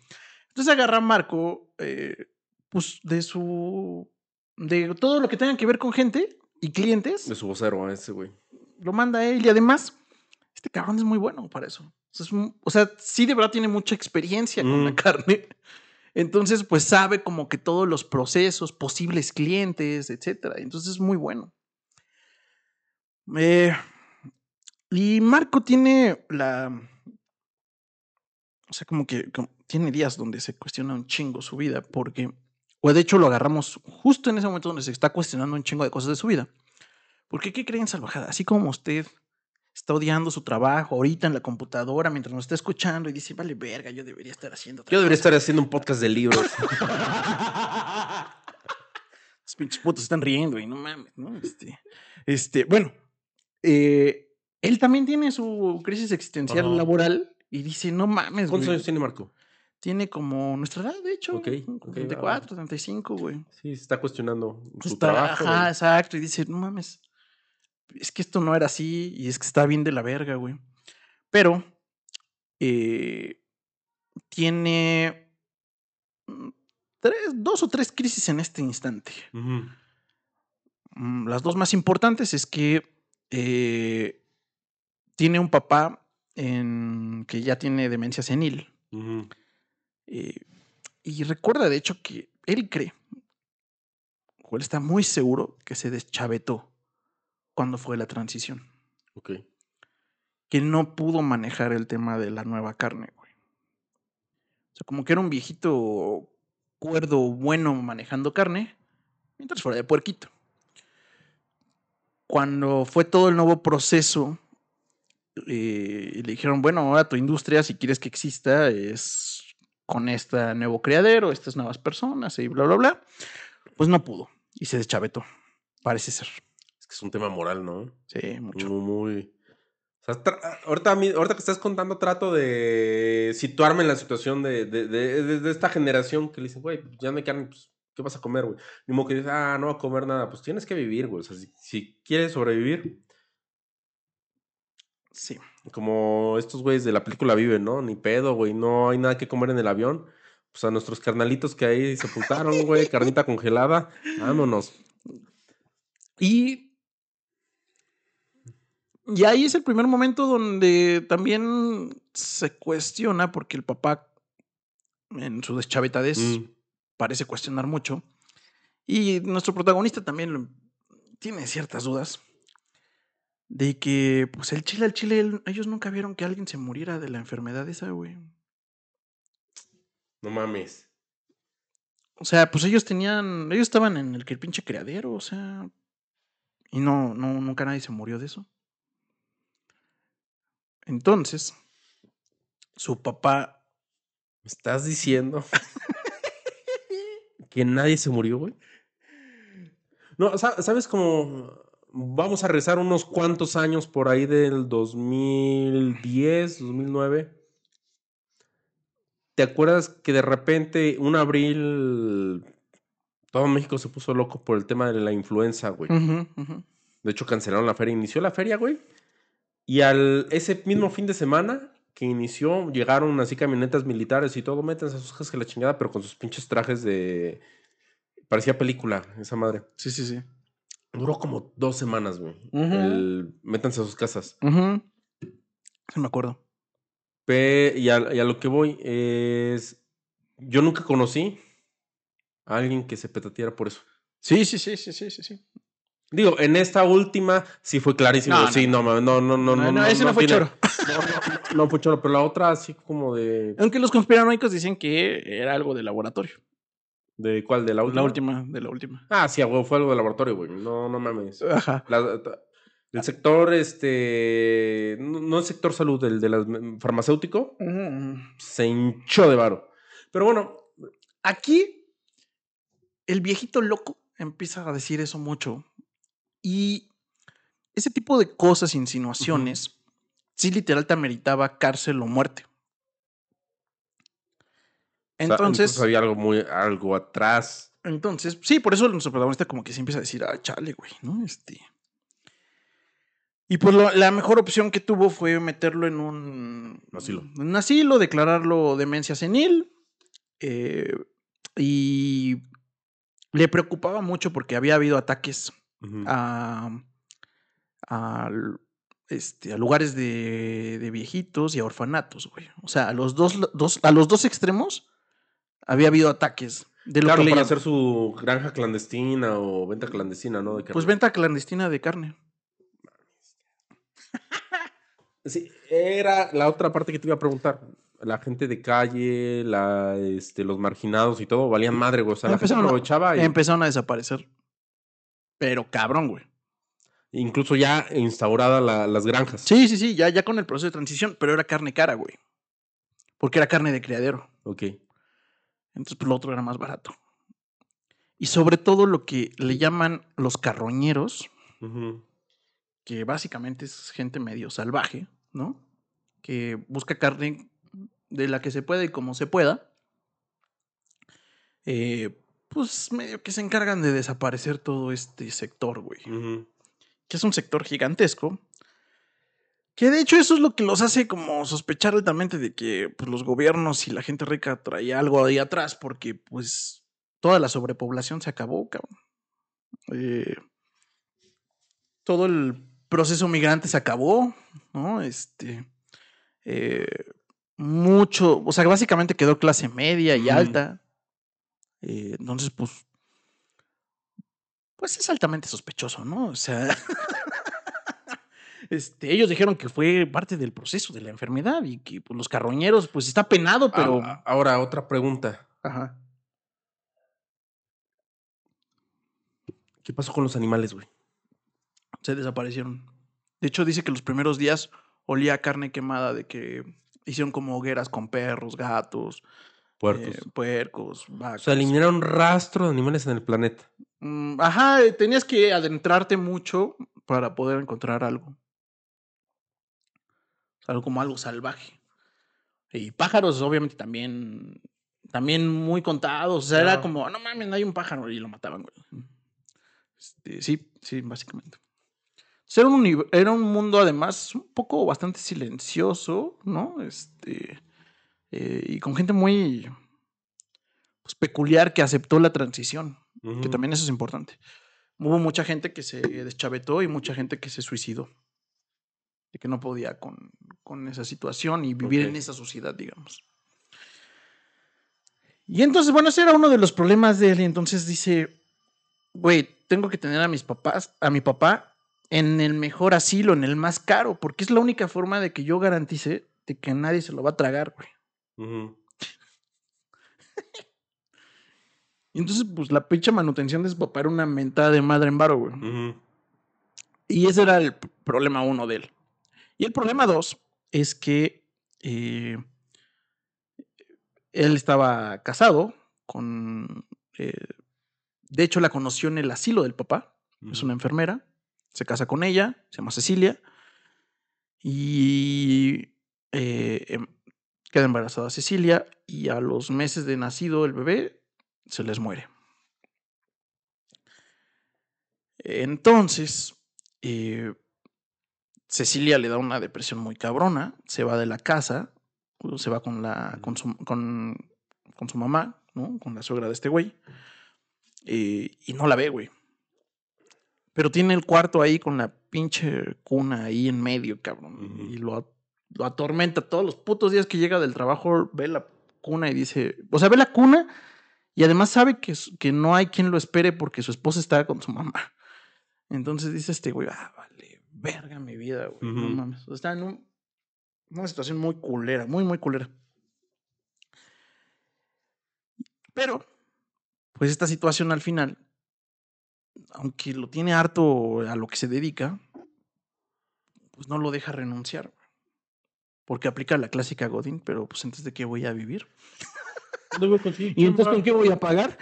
Entonces agarra a Marco, eh, pues de su. de todo lo que tenga que ver con gente y clientes, De su vocero, a ese güey. lo manda a él y además, este cabrón es muy bueno para eso. O sea, es un- o sea, sí de verdad tiene mucha experiencia con la Mm. carne. <laughs> Entonces, pues sabe como que todos los procesos, posibles clientes, etcétera. Entonces es muy bueno. Eh, y Marco tiene la. O sea, como que como- tiene días donde se cuestiona un chingo su vida, porque O de hecho lo agarramos justo en ese momento donde se está cuestionando un chingo de cosas de su vida. Porque ¿qué creen, salvajada? Así como usted está odiando su trabajo ahorita en la computadora mientras nos está escuchando y dice, vale, verga, yo debería estar haciendo otra Yo debería cosa". estar haciendo un podcast de libros. <laughs> Los pinches putos están riendo y no mames, ¿no? Este, este, bueno, eh, él también tiene su crisis existencial Ajá. laboral y dice, no mames, ¿Cuántos güey. años tiene Marco? Tiene como nuestra edad, de hecho. Ok, ok, 34, 35, güey. Sí, se está cuestionando su Está- trabajo. Ajá, güey. exacto. Y dice, no mames. Es que esto no era así y es que está bien de la verga, güey. Pero eh, tiene mm, tres, dos o tres crisis en este instante. Mm, Las dos más importantes es que eh, tiene un papá en, que ya tiene demencia senil. Ujú. Eh, y recuerda, de hecho, que él cree, o él está muy seguro que se deschavetó cuando fue la transición. Ok. Que no pudo manejar el tema de la nueva carne, güey. O sea, como que era un viejito cuerdo bueno manejando carne, mientras fuera de puerquito. Cuando fue todo el nuevo proceso, eh, le dijeron, bueno, ahora tu industria, si quieres que exista, es con este nuevo criadero, estas nuevas personas y bla, bla, bla. Pues no pudo y se deschavetó, parece ser. Es que es un tema moral, ¿no? Sí, mucho. Muy, muy- o sea, ahorita, a mí- ahorita que estás contando, trato de situarme en la situación de, de, de- esta generación que le dicen, güey, ya hay carne, pues, ¿qué vas a comer, güey? Ni modo que dices, ah, no va a comer nada. Pues tienes que vivir, güey. O sea, si, si quieres sobrevivir, Sí. Como estos güeyes de la película viven, ¿no? Ni pedo, güey. No hay nada que comer en el avión. Pues a nuestros carnalitos que ahí sepultaron, <laughs> güey, carnita congelada, vámonos. Y, y ahí es el primer momento donde también se cuestiona, porque el papá en su deschavetadez Mm. parece cuestionar mucho. Y nuestro protagonista también tiene ciertas dudas de que, pues, el chile al chile, él- ellos nunca vieron que alguien se muriera de la enfermedad esa, güey. No mames. O sea, pues ellos tenían, ellos estaban en el que el pinche criadero, o sea, y no, no, nunca nadie se murió de eso. Entonces, su papá, ¿Me estás diciendo <laughs> que nadie se murió, güey? No, sa- ¿sabes cómo? Vamos a rezar unos cuantos años por ahí del 2010, 2009. ¿Te acuerdas que de repente, un abril, todo México se puso loco por el tema de la influenza, güey? De hecho, cancelaron la feria. Inició la feria, güey. Y al ese mismo fin de semana que inició, llegaron así camionetas militares y todo, métanse a sus hijas que la chingada, pero con sus pinches trajes de. Parecía película, esa madre. sí, sí, sí. Duró como dos semanas, güey. El métanse a sus casas. Ujú. Sí, me acuerdo. Pe- y, a, y a lo que voy es. Yo nunca conocí a alguien que se petateara por eso. Sí, sí, sí, sí, sí, sí, sí. Digo, en esta última sí fue clarísimo. No, sí, no, no, no, no, No, no. no, ese no fue tiene- choro. No, no, no fue choro, pero la otra así como de. Aunque los conspiranoicos dicen que era algo de laboratorio. ¿De cuál? ¿De la última? La última, de la última. Ah, sí, huevo, fue algo de laboratorio, güey. No, no mames. Ajá. La- el sector, este. No, no el sector salud, el de las farmacéutico, se hinchó de varo. Pero bueno, Aquí, el viejito loco empieza a decir eso mucho. Y ese tipo de cosas, insinuaciones, sí literal te ameritaba cárcel o muerte. Entonces, había algo muy, algo atrás. entonces, sí, por eso nuestro protagonista como que se empieza a decir, ah, chale, güey, ¿no? Este. Y pues lo- la mejor opción que tuvo fue meterlo en un Asilo. En un asilo, declararlo demencia senil. eh, y le preocupaba mucho porque había habido ataques a, a, este, a lugares de, de viejitos y a orfanatos, güey. O sea, a los dos, dos- a los dos extremos había habido ataques. De lo Claro, que para hacer su granja clandestina o venta clandestina, ¿no? De Pues carne. venta clandestina de carne. Sí, era la otra parte que te iba a preguntar. la gente de calle, la, este, los marginados y todo valían madre, güey. O sea, la Empezaron aprovechaba y Empezaron a desaparecer. Pero cabrón, güey. incluso ya instaurada la- las granjas. Sí, sí, sí, ya, ya con el proceso de transición, pero era carne cara, güey. Porque era carne de criadero. Ok. Entonces, pues lo otro era más barato. Y sobre todo lo que le llaman los carroñeros, que básicamente es gente medio salvaje, ¿no? Que busca carne de la que se pueda y como se pueda. Eh, pues medio que se encargan de desaparecer todo este sector, güey. Que es un sector gigantesco. Que de hecho eso es lo que los hace como sospechar altamente de que pues, los gobiernos y la gente rica traía algo ahí atrás, porque pues toda la sobrepoblación se acabó, cabrón. Eh, todo el proceso migrante se acabó, ¿no? Este. eh, mucho, o sea, básicamente quedó clase media y alta. Eh, entonces, pues. Pues es altamente sospechoso, ¿no? O sea. <laughs> Este, ellos dijeron que fue parte del proceso de la enfermedad y que pues, los carroñeros, pues está penado, pero. Ah, ahora, otra pregunta. Ajá. ¿Qué pasó con los animales, güey? se desaparecieron. De hecho, dice que los primeros días olía a carne quemada de que hicieron como hogueras con perros, gatos, Puertos. eh, puercos, o vacas. sea, eliminaron rastro de animales en el planeta. Mm, Ajá, tenías que adentrarte mucho para poder encontrar algo. Algo como algo salvaje. Y pájaros, obviamente, también. También muy contados. O sea, era como, no mames, hay un pájaro. Y lo mataban, güey. Este, sí, sí, básicamente. Era un, era un mundo, además, un poco bastante silencioso, ¿no? Este. eh, y con gente muy. Pues peculiar que aceptó la transición que también eso es importante. Hubo mucha gente que se deschavetó y mucha gente que se suicidó. De que no podía con, con esa situación y vivir en esa sociedad, digamos. Y entonces, bueno, ese era uno de los problemas de él. Y entonces dice, güey, tengo que tener a mis papás, a mi papá, en el mejor asilo, en el más caro, porque es la única forma de que yo garantice de que nadie se lo va a tragar, güey. <laughs> Y entonces, pues la pinche manutención de su papá era una mentada de madre en varo, güey. Y ese era el problema uno de él. Y el problema dos es que eh, él estaba casado con... eh, de hecho, la conoció en el asilo del papá. Es una enfermera. Se casa con ella. Se llama Cecilia. Y eh, em- queda embarazada Cecilia. Y a los meses de nacido el bebé se les muere. Entonces, eh, Cecilia le da una depresión muy cabrona, se va de la casa, se va con, la, con, su, con, con su mamá, ¿no? Con la suegra de este güey. eh, y no la ve, güey. Pero tiene el cuarto ahí con la pinche cuna ahí en medio, cabrón. Y lo, atormenta todos los putos días que llega del trabajo, ve la cuna y dice, o sea, ve la cuna y además sabe que, que no hay quien lo espere porque su esposa está con su mamá. Entonces dice este güey, ah, vale, verga mi vida, güey. No Ujú. mames. O sea, está en un- una situación muy culera, muy, muy culera. Pero, pues esta situación al final, aunque lo tiene harto a lo que se dedica, pues no lo deja renunciar. Porque aplica la clásica Godín, pero pues entonces de qué voy a vivir. ¿Dónde voy a conseguir ¿Y entonces con qué voy a pagar?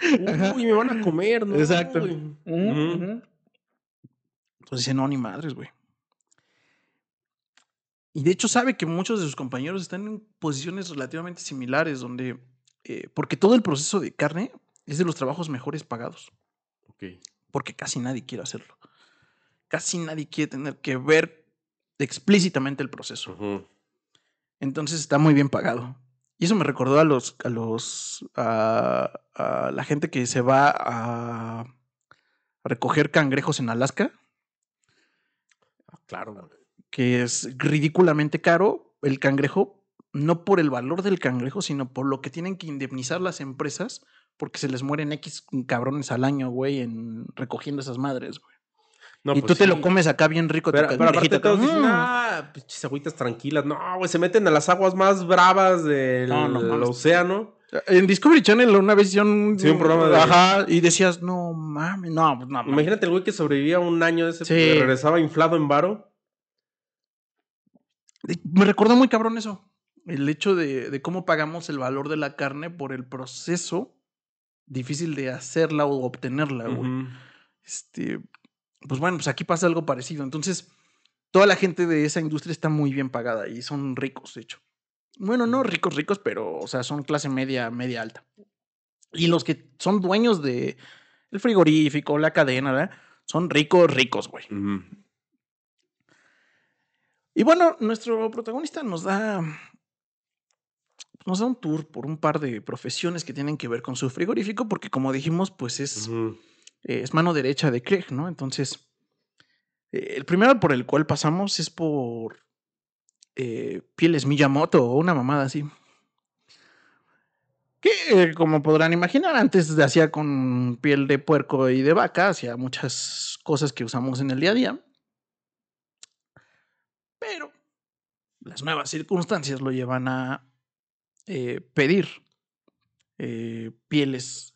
Uy, me van a comer, ¿no? Exacto. Ujú. ujú. Entonces dice, no, ni madres, güey. Y de hecho sabe que muchos de sus compañeros están en posiciones relativamente similares, donde, eh, porque todo el proceso de carne es de los trabajos mejores pagados, Ok. porque casi nadie quiere hacerlo. Casi nadie quiere tener que ver explícitamente el proceso. Entonces está muy bien pagado. Y eso me recordó a los, a los, a, a la gente que se va a, a recoger cangrejos en Alaska, Ah, Claro, güey. Que es ridículamente caro el cangrejo, no por el valor del cangrejo, sino por lo que tienen que indemnizar las empresas porque se les mueren X cabrones al año, güey, en recogiendo esas madres, güey. No, y pues tú te lo comes acá bien rico. Pero, pero aparte todos dicen, mm. ah, pinches agüitas tranquilas. No, güey, se meten a las aguas más bravas del, No, océano. En Discovery Channel una vez hicieron Sí, un programa de- Ajá, y decías, no mames, no, pues no. mames. Imagínate el güey que sobrevivía un año ese, Sí. regresaba inflado en varo. Me recordó muy cabrón eso. El hecho de, de cómo pagamos el valor de la carne por el proceso difícil de hacerla o obtenerla, güey. Este, pues bueno, pues aquí pasa algo parecido. Entonces, toda la gente de esa industria está muy bien pagada y son ricos, de hecho. Bueno, no ricos, ricos, pero, o sea, son clase media, media alta. Y los que son dueños de el frigorífico, la cadena, ¿verdad? Son ricos, ricos, güey. Ujú. Y bueno, nuestro protagonista nos da. Nos da un tour por un par de profesiones que tienen que ver con su frigorífico, porque como dijimos, pues es, eh, es mano derecha de Craig, ¿no? Entonces, eh, el primero por el cual pasamos es por eh, Pieles Miyamoto o una mamada así. Que, eh, como podrán imaginar, antes hacía con piel de puerco y de vaca, hacía muchas cosas que usamos en el día a día. Pero las nuevas circunstancias lo llevan a eh, pedir eh, pieles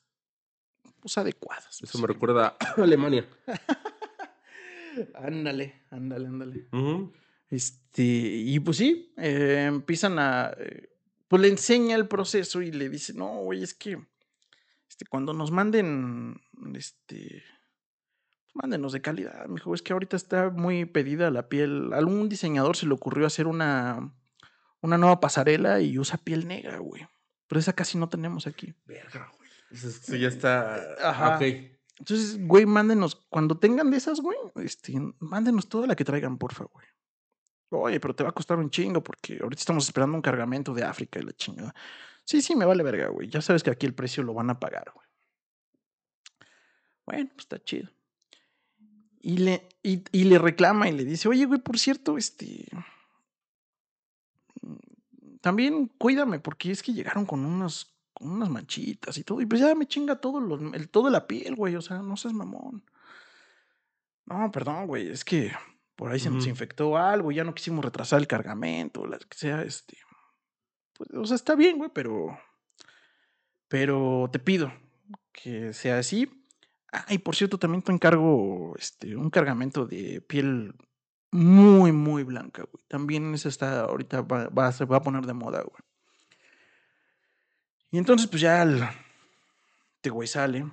pues, adecuadas. Eso me recuerda a <coughs> Alemania. <laughs> Ándale, ándale, ándale. Este, y pues sí, eh, empiezan a. pues le enseña el proceso y le dice: No, güey, es que este, cuando nos manden. Este. Mándenos de calidad, mijo. Es que ahorita está muy pedida la piel. Algún diseñador se le ocurrió hacer una, una nueva pasarela y usa piel negra, güey. Pero esa casi no tenemos aquí. Verga, güey. Eso, ya está. Ajá. Ok. Entonces, güey, mándenos, cuando tengan de esas, güey, este, mándenos toda la que traigan, porfa, güey. Oye, pero te va a costar un chingo porque ahorita estamos esperando un cargamento de África y la chingada. Sí, sí, me vale verga, güey. Ya sabes que aquí el precio lo van a pagar, güey. Bueno, pues está chido. Y le, y, y le reclama y le dice, oye, güey, por cierto, este. mm, También cuídame, porque es que llegaron con unas, con unas manchitas y todo. Y pues ya me chinga todo, el, todo la piel, güey. O sea, no seas mamón. No, perdón, güey. Es que por ahí se nos infectó algo. Ya no quisimos retrasar el cargamento. La que sea, este. Pues, o sea, está bien, güey, pero. Pero te pido que sea así. Ah, y por cierto, también te encargo este, un cargamento de piel muy, muy blanca, güey. También esa está, ahorita va, va se va a poner de moda, güey. Y entonces, pues ya el, este güey sale,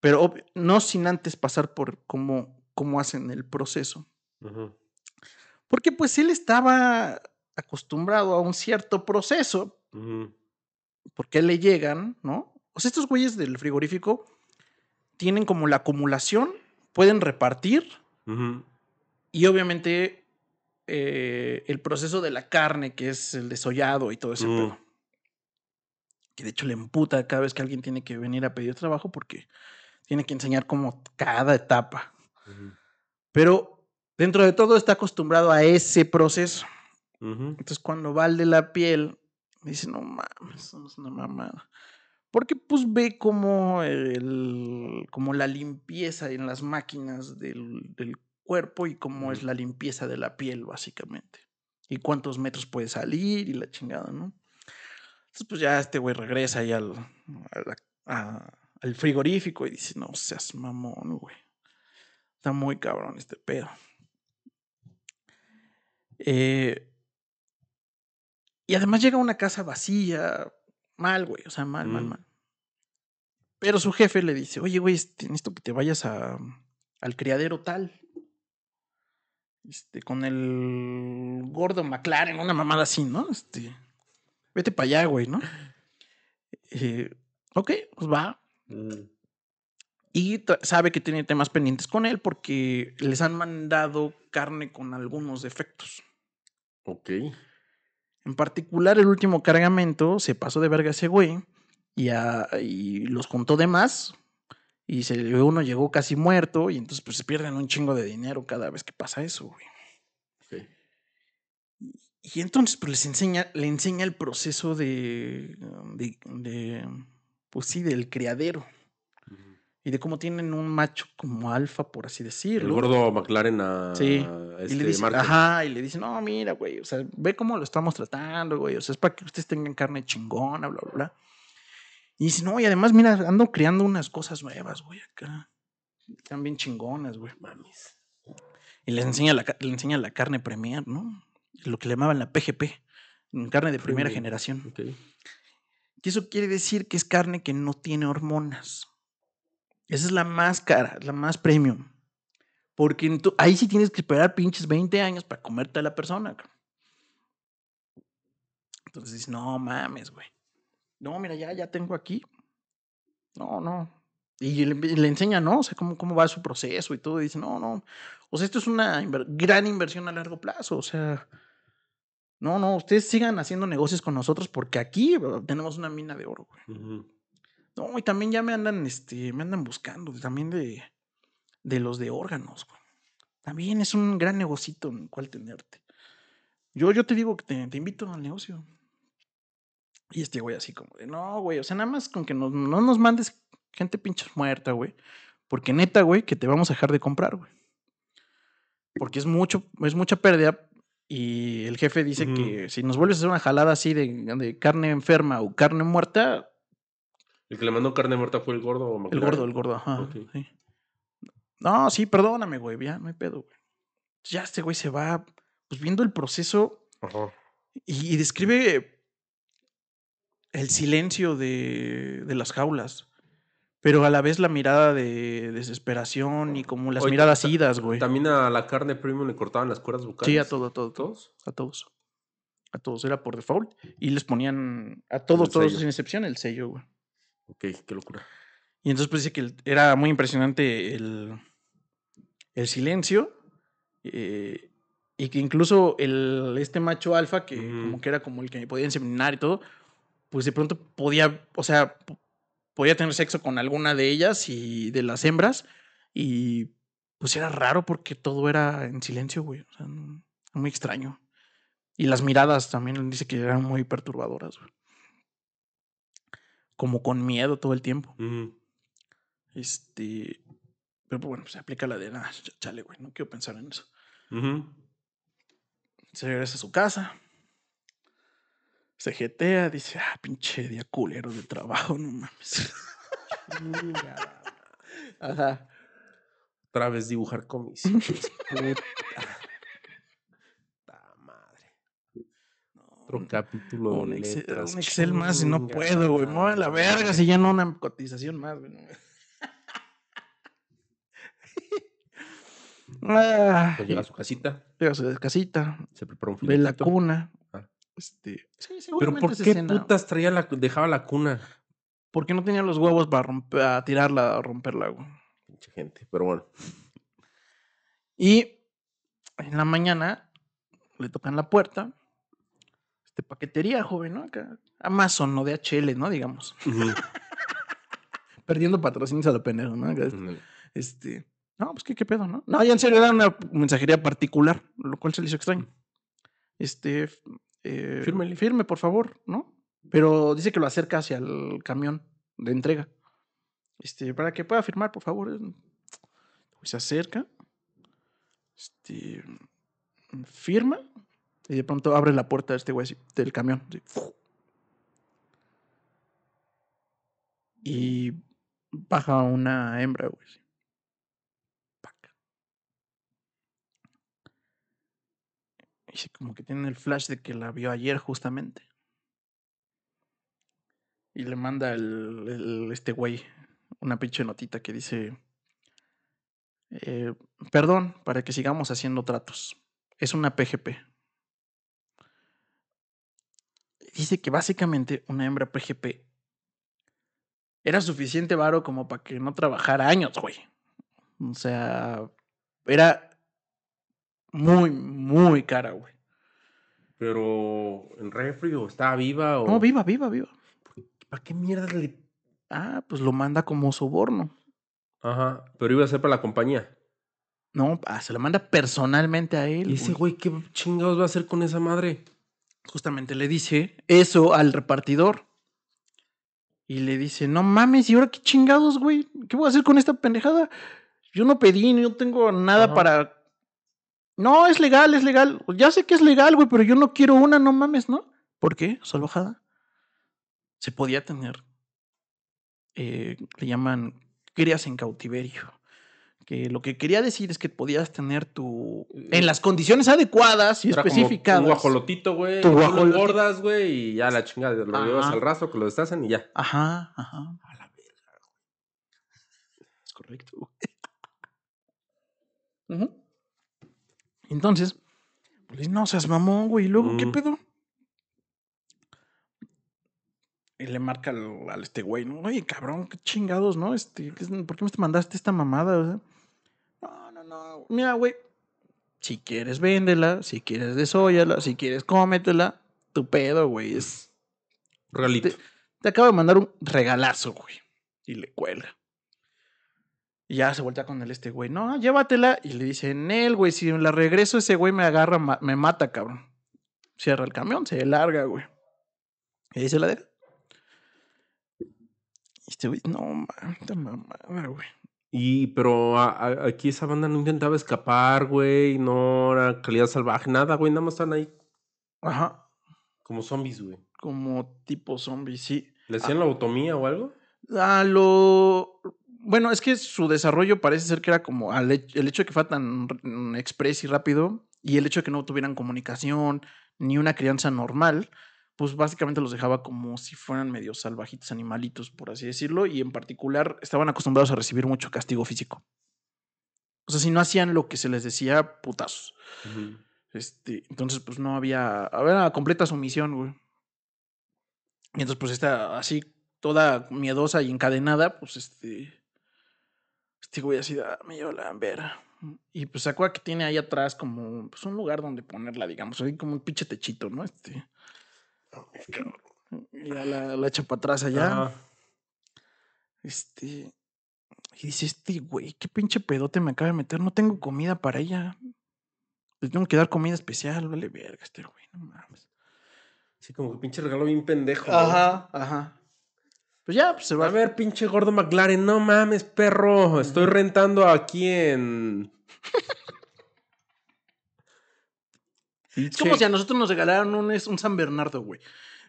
pero ob- no sin antes pasar por cómo, cómo hacen el proceso. Porque pues él estaba acostumbrado a un cierto proceso, porque le llegan, ¿no? O sea, estos güeyes del frigorífico tienen como la acumulación, pueden repartir y obviamente eh, el proceso de la carne, que es el desollado y todo ese pedo. Que de hecho le emputa cada vez que alguien tiene que venir a pedir trabajo porque tiene que enseñar como cada etapa. Pero dentro de todo está acostumbrado a ese proceso. Ujú. Entonces cuando va al de la piel, dice, no mames, es una mamada. Porque pues ve como, el, como la limpieza en las máquinas del, del cuerpo y cómo es la limpieza de la piel, básicamente. Y cuántos metros puede salir y la chingada, ¿no? Entonces pues ya este güey regresa ahí al, a la- a- al frigorífico y dice, no seas mamón, güey. Está muy cabrón este pedo. Eh, y además llega a una casa vacía, mal, güey, o sea, mal, mal, Mm. mal. Pero su jefe le dice, oye, güey, este, necesito que te vayas a, al criadero tal. Este, con el gordo McLaren, una mamada así, ¿no? Este, vete para allá, güey, ¿no? <laughs> Eh, ok, pues va. Ujú. Y sabe que tiene temas pendientes con él porque les han mandado carne con algunos defectos. Ok. En particular, el último cargamento se pasó de verga ese güey y, a- y los contó de más. Y se, uno llegó casi muerto y entonces pues se pierden un chingo de dinero cada vez que pasa eso, güey. Ok. Y entonces pues les enseña, le enseña el proceso de, de, de, pues sí, del criadero. Y de cómo tienen un macho como alfa, por así El decirlo. gordo McLaren a Sí. este y le dice, ajá, y le dice, no, mira, güey, o sea, ve cómo lo estamos tratando, güey, o sea, es para que ustedes tengan carne chingona, bla, bla, bla. Y dice, no, y además, mira, ando creando unas cosas nuevas, güey, acá. Están bien chingonas, güey. Mames. Y les enseña la, le enseña la carne premier, ¿no? Lo que le llamaban la PGP, carne de primera generación. Ok. Y eso quiere decir que es carne que no tiene hormonas. Esa es la más cara, la más premium. Porque ahí sí tienes que esperar pinches 20 años para comerte a la persona. Entonces dices, no mames, güey. No, mira, ya, ya tengo aquí. No, no. Y le, enseña, ¿no? O sea, cómo, cómo va su proceso y todo. Y dice, no, no. O sea, esto es una gran inversión a largo plazo. O sea, no, no, ustedes sigan haciendo negocios con nosotros porque aquí tenemos una mina de oro, güey. Ujú. No, y también ya me andan, este, me andan buscando, también de, de los de órganos, güey. También es un gran negocito en el cual tenerte. Yo, yo te digo que te, te invito al negocio. Y este güey así como de, no, güey, o sea, nada más con que nos- no nos mandes gente pinche muerta, güey. Porque neta, güey, que te vamos a dejar de comprar, güey. Porque es mucho, es mucha pérdida. Y el jefe dice que si nos vuelves a hacer una jalada así de, de carne enferma o carne muerta, El que le mandó carne muerta fue el gordo el McLaren. gordo, el gordo, ajá. Ok. sí. No, sí, perdóname, güey, ya no hay pedo, güey. Ya este güey se va, pues viendo el proceso Ajá. y, y describe el silencio de, de las jaulas, pero a la vez la mirada de desesperación y como las Oye, miradas idas, güey. También a la carne premium le cortaban las cuerdas vocales. Sí, a todo, a todo, ¿Todos? a todos. A todos, era por default. Y les ponían a todos, El todos sello. sin excepción, el sello, güey. Ok, qué locura. Y entonces pues dice que era muy impresionante el, el silencio. eh, y que incluso el, este macho alfa, que como que era como el que podía inseminar y todo, pues de pronto podía, o sea, podía tener sexo con alguna de ellas y de las hembras. Y pues era raro porque todo era en silencio, güey. O sea, muy extraño. Y las miradas también dice que eran muy perturbadoras, güey. Como con miedo todo el tiempo. Este. Pero bueno, se aplica la de nada, chale, güey, no quiero pensar en eso. Ujú. Se regresa a su casa. Se jetea, dice, ah, pinche día culero de trabajo, no mames. <laughs> Ajá. Otra vez dibujar cómics. Puta. Puta madre. Otro capítulo Un de Excel, letras. un Excel más y no puedo, güey. Me la verga si ya no una cotización más, güey. <laughs> Ah, Pues llega a su casita, llega a su casita, se prepara un ve la cuna. Ah. Este, sí, Pero ¿por qué escena- putas traía la, dejaba la cuna? Porque no tenía los huevos para romper, a tirarla, a romperla, güey. Pinche gente, pero bueno. Y en la mañana le tocan la puerta. Este paquetería, joven, ¿no? Acá. Amazon, no DHL, ¿no? Digamos. <laughs> Perdiendo patrocinios a lo pendejo, ¿no? Acá, Ándale. Este. No, pues qué, qué pedo, ¿no? No, ya en serio era una mensajería particular, lo cual se le hizo extraño. Este. eh, Fírmele. Firme, por favor, ¿no? Pero dice que lo acerca hacia el camión de entrega. Este, para que pueda firmar, por favor. Pues se acerca. Este. Firma. Y de pronto abre la puerta de este güey del camión. Y baja una hembra, güey. así. Y como que tiene el flash de que la vio ayer justamente. Y le manda el- este güey una pinche notita que dice, eh, perdón, para que sigamos haciendo tratos. Es una PGP. Dice que básicamente una hembra PGP era suficiente varo como para que no trabajara años, güey. O sea, era muy, muy cara, güey. Pero en refri o estaba viva o. No, viva, viva, viva. ¿Para qué mierda le.? Ah, pues lo manda como soborno. Ajá. Pero iba a ser para la compañía. No, ah, se lo manda personalmente a él. Y ese güey, ¿qué chingados va a hacer con esa madre? Justamente le dice eso al repartidor. Y le dice, no mames, ¿y ahora qué chingados, güey? ¿Qué voy a hacer con esta pendejada? Yo no pedí, no tengo nada Ajá. para... No, es legal, es legal. Ya sé que es legal, güey, pero yo no quiero una, no mames, ¿no? ¿Por qué? Salvajada. Se podía tener. eh, le llaman crías en cautiverio. Que lo que quería decir es que podías tener tu. En las condiciones adecuadas y Era como especificadas. Un guajolotito, güey. Tu tú lo guajolotito. engordas, güey, y ya la chingada. Lo Ajá. llevas al rastro, que lo destacen y ya. Ajá, ajá. A la verga. Es correcto. Ujú. Entonces, pues no seas mamón, güey. ¿Y luego qué Mm. pedo? Y le marca al, al este güey, ¿no? Oye, cabrón, qué chingados, ¿no? Este, ¿qué es- ¿por qué me mandaste esta mamada? O sea, no. Mira, güey. Si quieres, véndela. Si quieres, desóyala. Si quieres, cómetela. Tu pedo, güey. Es. Realito. Te, te acabo de mandar un regalazo, güey. Y le cuelga. Y ya se voltea con él este güey. No, llévatela. Y le dice, Nel, güey, si la regreso, ese güey me agarra, ma- me mata, cabrón. Cierra el camión, se larga, güey. Y ahí se la deja. Y este güey, no, esta mamada, güey. Y, pero a- a- aquí esa banda no intentaba escapar, güey. No era calidad salvaje, nada, güey. Nada más están ahí Ajá. como zombies, güey. Como tipo zombie, sí. ¿Le hacían la lobotomía o algo? A lo. Bueno, es que su desarrollo parece ser que era como al hech- el hecho de que fuera tan mm, express y rápido y el hecho de que no tuvieran comunicación ni una crianza normal, pues básicamente los dejaba como si fueran medio salvajitos animalitos, por así decirlo, y en particular estaban acostumbrados a recibir mucho castigo físico. O sea, si no hacían lo que se les decía, putazos. Este, entonces, pues no había. Había completa sumisión, güey. Y entonces, pues esta así, toda miedosa y encadenada, pues este. Este güey así, "Ah, me lleva la vera. Y pues se acuerda que tiene ahí atrás como pues, un lugar donde ponerla, digamos, ahí como un pinche techito, ¿no? Este. Y ya la, la echa para atrás allá. Ajá. Este. Y dice, este güey, qué pinche pedote me acaba de meter. No tengo comida para ella. Le tengo que dar comida especial. Vale, verga, este güey, no mames. Sí, como que pinche regalo bien pendejo. güey. ajá. Pues ya, pues se va A ver, pinche gordo McLaren, no mames, perro. Estoy rentando aquí en. Es como si a nosotros nos regalaran un, un San Bernardo, güey.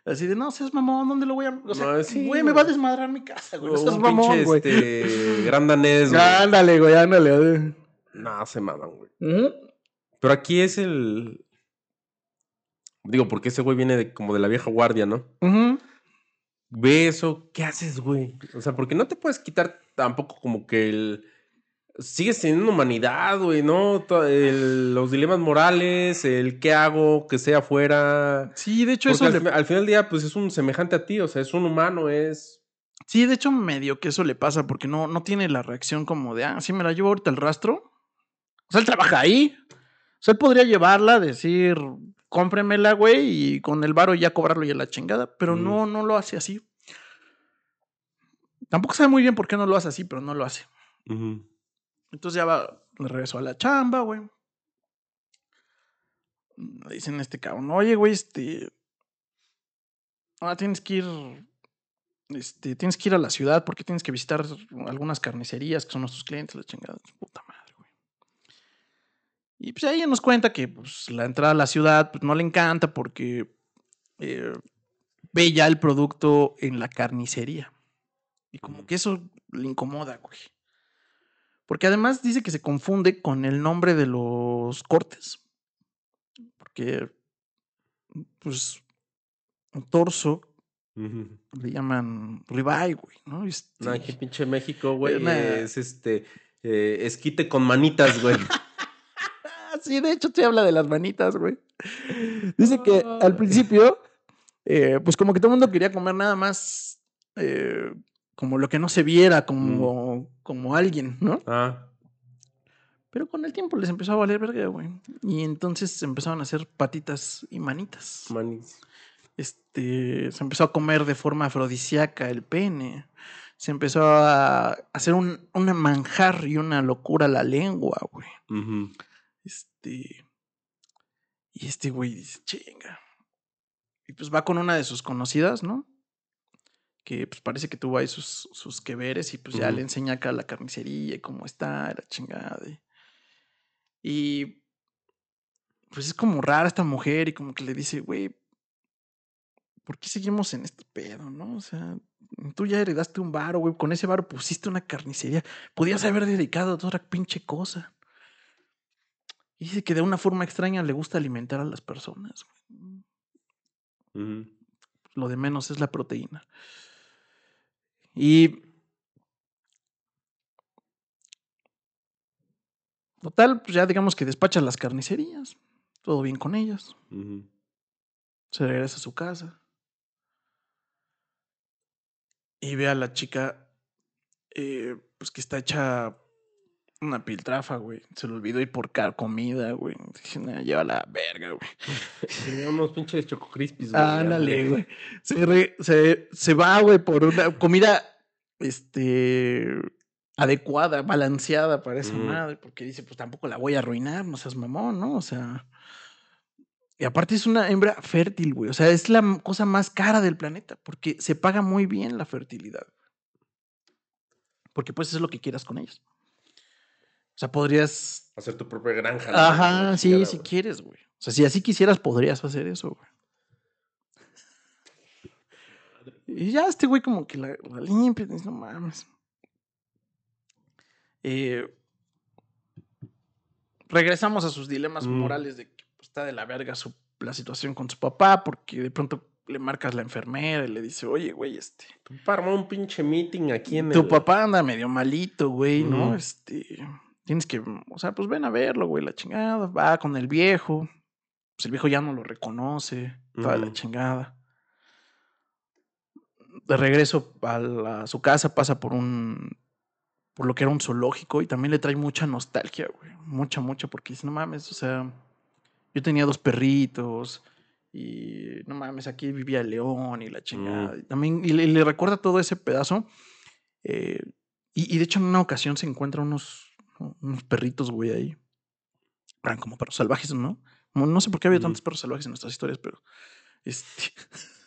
Así de, no seas mamón, ¿dónde lo voy a...? O sea, No, sí, güey, me va a desmadrar mi casa, güey. No un seas mamón, pinche, güey. este, gran danés, <laughs> güey. Ándale, güey, ándale. No, se maman, güey. Pero aquí es el. Digo, porque ese güey viene de, como de la vieja guardia, ¿no? Ujú. Ve eso, ¿qué haces, güey? O sea, porque no te puedes quitar tampoco como que el. Sigues teniendo humanidad, güey, ¿no? El- los dilemas morales, el qué hago, que sea afuera. Sí, de hecho, Porque eso al, le... al final del día, pues es un semejante a ti, o sea, es un humano, es. Sí, de hecho, medio que eso le pasa porque no, no tiene la reacción como de, ah, sí, me la llevo ahorita el rastro. O sea, él trabaja ahí. O sea, él podría llevarla, decir, cómpremela, güey, y con el varo ya cobrarlo y a la chingada, pero Mm. no, no lo hace así. Tampoco sabe muy bien por qué no lo hace así, pero no lo hace. Entonces ya va, regresó a la chamba, güey. Le dicen a este cabrón, oye, güey, este. Ah, tienes que ir. Este, tienes que ir a la ciudad porque tienes que visitar algunas carnicerías que son nuestros clientes, la chingada. Puta madre, güey. Y pues ahí ella nos cuenta que pues, la entrada a la ciudad pues, no le encanta porque eh, ve ya el producto en la carnicería. Y como que eso le incomoda, güey. Porque además dice que se confunde con el nombre de los cortes. Porque, pues, torso le llaman ribeye, güey, ¿no? Este, No, aquí pinche México, güey, Eh, es este. eh, esquite con manitas, güey. <laughs> Sí, de hecho te habla de las manitas, güey. Dice que al principio, eh, pues como que todo el mundo quería comer nada más eh, como lo que no se viera, como, como alguien, ¿no? ah, Pero con el tiempo les empezó a valer verga, güey. Y entonces se empezaron a hacer patitas y manitas. manis. Este, se empezó a comer de forma afrodisíaca el pene. Se empezó a hacer un, una manjar y una locura la lengua, güey. Este. Y este güey dice, chinga. Y pues va con una de sus conocidas, ¿no? Que pues parece que tuvo ahí sus, sus que veres y pues ya le enseña acá la carnicería y cómo está, la chingada. Y, y, pues es como rara esta mujer y como que le dice, güey, ¿por qué seguimos en este pedo, no? O sea, tú ya heredaste un varo, güey, con ese varo pusiste una carnicería, podías haber dedicado a otra pinche cosa. Y dice que de una forma extraña le gusta alimentar a las personas. güey. Lo de menos es la proteína. Y. Total, pues ya digamos que despacha las carnicerías. Todo bien con ellas. Se regresa a su casa. Y ve a la chica. eh, pues que está hecha una piltrafa, güey. Se le olvidó ir por car comida, güey. Dije, "Nah, lleva la verga, güey. <laughs> Tenía unos pinches choco crispies, güey. Ándale, güey. Se, re- se, se va, güey, por una comida, este, adecuada, balanceada para esa madre, porque dice, pues tampoco la voy a arruinar, no seas mamón, ¿no? O sea. Y aparte es una hembra fértil, güey. O sea, es la cosa más cara del planeta, porque se paga muy bien la fertilidad. Porque pues es lo que quieras con ellos. O sea, podrías Hacer tu propia granja. ¿no? Ajá, sí, chingada, si güey. quieres, güey. O sea, si así quisieras, podrías hacer eso, güey. Y ya este güey como que la, la limpia, no mames. Eh, regresamos a sus dilemas Mm. morales de que pues, está de la verga su, la situación con su papá, porque de pronto le marcas la enfermera y le dice, oye, güey, este, Tu papá armó un pinche meeting aquí en tu el... papá anda medio malito, güey, ¿no? Este, tienes que, o sea, pues ven a verlo, güey, la chingada, va con el viejo, pues el viejo ya no lo reconoce, toda la chingada. De regreso a, la- a su casa pasa por un, por lo que era un zoológico y también le trae mucha nostalgia, güey, mucha, mucha, porque dice, no mames, o sea, yo tenía dos perritos y no mames, aquí vivía el león y la chingada. Y también, y le, le recuerda todo ese pedazo. eh, y, y de hecho, en una ocasión se encuentra unos, unos perritos, güey, ahí. Eran como perros salvajes, ¿no? No, sé por qué había Ujú. tantos perros salvajes en nuestras historias, pero. Este.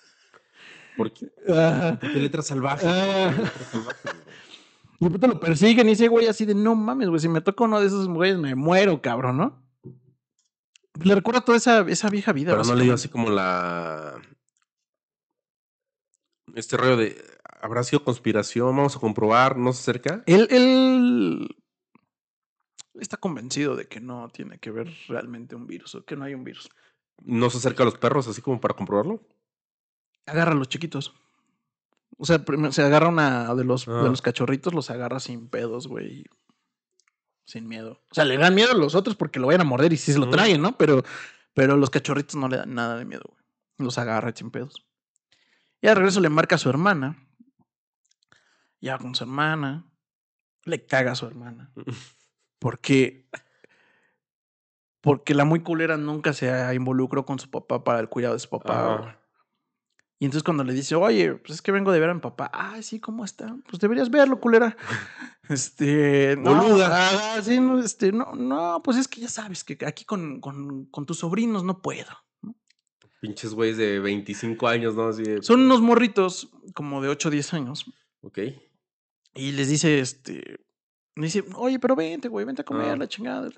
<laughs> ¿Por qué? Ah, ¿Por qué letra salvaje? Ah. Letra salvaje, <laughs> y pronto lo persiguen y ese güey así de no mames, güey. Si me toca uno de esos güeyes, me muero, cabrón, ¿no? Le recuerda toda esa, esa vieja vida. Pero no le dio así como la... Este rollo de... ¿Habrá sido conspiración? Vamos a comprobar. ¿No se acerca? Él, él está convencido de que no tiene que ver realmente un virus o que no hay un virus. ¿No se acerca a los perros así como para comprobarlo? Agarra a los chiquitos. O sea, se agarra una de los, Ah. de los cachorritos, los agarra sin pedos, güey. Sin miedo. O sea, le dan miedo a los otros porque lo vayan a morder y sí se lo traen, ¿no? Pero, pero los cachorritos no le dan nada de miedo, güey. Los agarra sin pedos. Y al regreso le marca a su hermana. Ya con su hermana. Le caga a su hermana. <laughs> Porque. Porque la muy culera nunca se involucró con su papá para el cuidado de su papá. Ajá. Y entonces cuando le dice, oye, pues es que vengo de ver a mi papá. Ah, sí, ¿cómo está? Pues deberías verlo, culera. <laughs> Este, no, Boluda. ah, sí, no, este, no, no, pues es que ya sabes que aquí con, con, con tus sobrinos no puedo. Pinches güeyes de 25 años, ¿no? Así de- Son unos morritos como de 8 o 10 años. Ok. Y les dice, este, le dice, oye, pero vente, güey, vente a comer Ah. la chingada.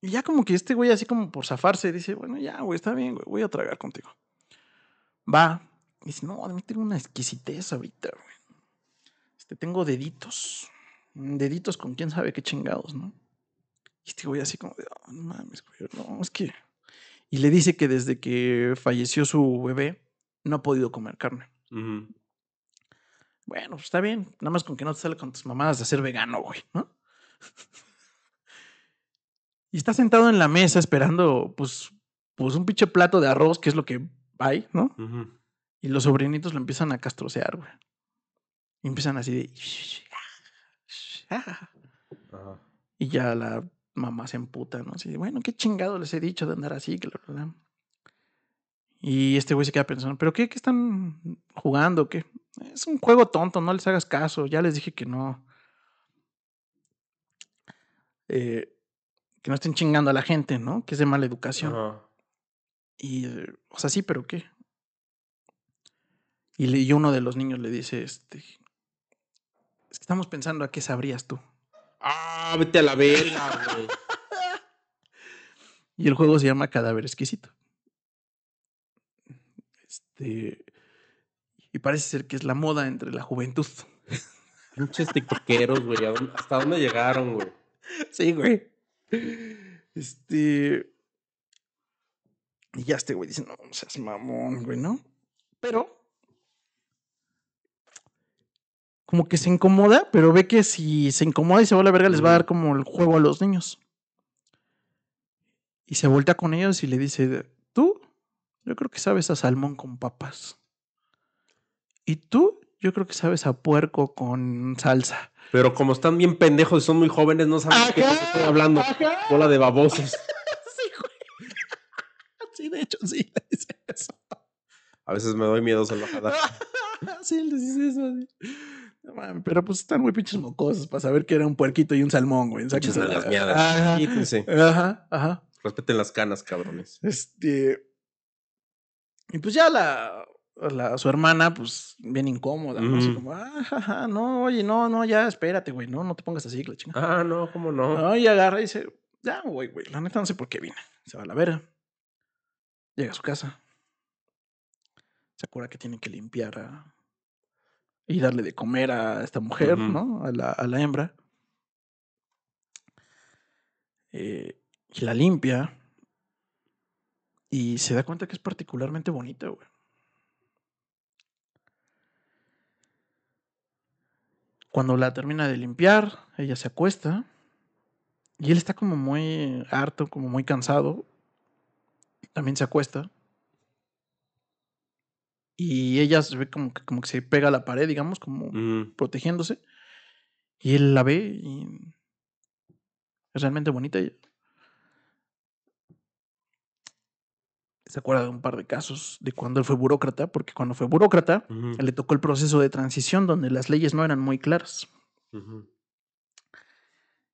Y ya como que este güey así como por zafarse dice, bueno, ya, güey, está bien, güey, voy a tragar contigo. Va. Y dice, no, de mí tengo una exquisitez ahorita, güey. Este, tengo deditos. Deditos con quién sabe qué chingados, ¿no? Y este güey así como de, "Ah, no mames, güey, no, es que... Y le dice que desde que falleció su bebé, no ha podido comer carne. Ujú. Bueno, pues está bien. Nada más con que no te sale con tus mamadas de ser vegano, güey, ¿no? <laughs> y está sentado en la mesa esperando, pues, pues un pinche plato de arroz, que es lo que hay, ¿no? Y los sobrinitos lo empiezan a castrocear, güey. Y empiezan así de... Y ya la mamá se emputa, ¿no? Así de, bueno, qué chingado les he dicho de andar así, que la. Y este güey se queda pensando, ¿pero qué? ¿Qué están jugando? ¿Qué? Es un juego tonto, no les hagas caso. Ya les dije que no. Eh, que no estén chingando a la gente, ¿no? Que es de mala educación. Y, o sea, sí, pero ¿qué? Y, le- y uno de los niños le dice, este, es que estamos pensando a qué sabrías tú. Ah, vete a la verga, güey. <laughs> Y el juego se llama Cadáver Exquisito. Este, y parece ser que es la moda entre la juventud. <laughs> Pinches tiktokeros, güey. ¿a dónde- ¿Hasta dónde llegaron, güey? Sí, güey. Este. Y ya este güey dice, no, no seas mamón, güey, ¿no? Pero. Como que se incomoda, pero ve que si se incomoda y se va a la verga, les va a dar como el juego a los niños. Y se voltea con ellos y le dice, tú, yo creo que sabes a salmón con papas. Y tú, yo creo que sabes a puerco con salsa. Pero como están bien pendejos y son muy jóvenes, no saben de qué cosa estoy hablando. ajá. Bola de babosos. <laughs> Sí, güey. Sí, de hecho, sí, le dice eso. A veces me doy miedo salvajada. <laughs> Sí, le dice eso. sí. Pero pues están muy pinches mocosos para saber que era un puerquito y un salmón, güey. Pinches Sáquense nalgas la- miadas. Ajá, Quítense. ajá, ajá. Respeten las canas, cabrones. Este. Y pues ya la, la- su hermana, pues, bien incómoda, ¿no? Así como, ah, jaja, no, oye, no, no, ya, espérate, güey, no, no te pongas así, la chingada. Ah, no, ¿cómo no? No, y agarra y dice, ya, güey, güey, la neta no sé por qué vine. Se va a la vera. Llega a su casa. Se acuerda que tiene que limpiar a- y darle de comer a esta mujer. ¿no? A la, a la hembra. Eh, y la limpia. Y se da cuenta que es particularmente bonita, güey. Cuando la termina de limpiar, ella se acuesta. Y él está como muy harto, como muy cansado. También se acuesta. Y ella se ve como que, como que se pega a la pared, digamos, como Mm, protegiéndose. Y él la ve y es realmente bonita. ella. Se acuerda de un par de casos de cuando él fue burócrata, porque cuando fue burócrata, le tocó el proceso de transición donde las leyes no eran muy claras.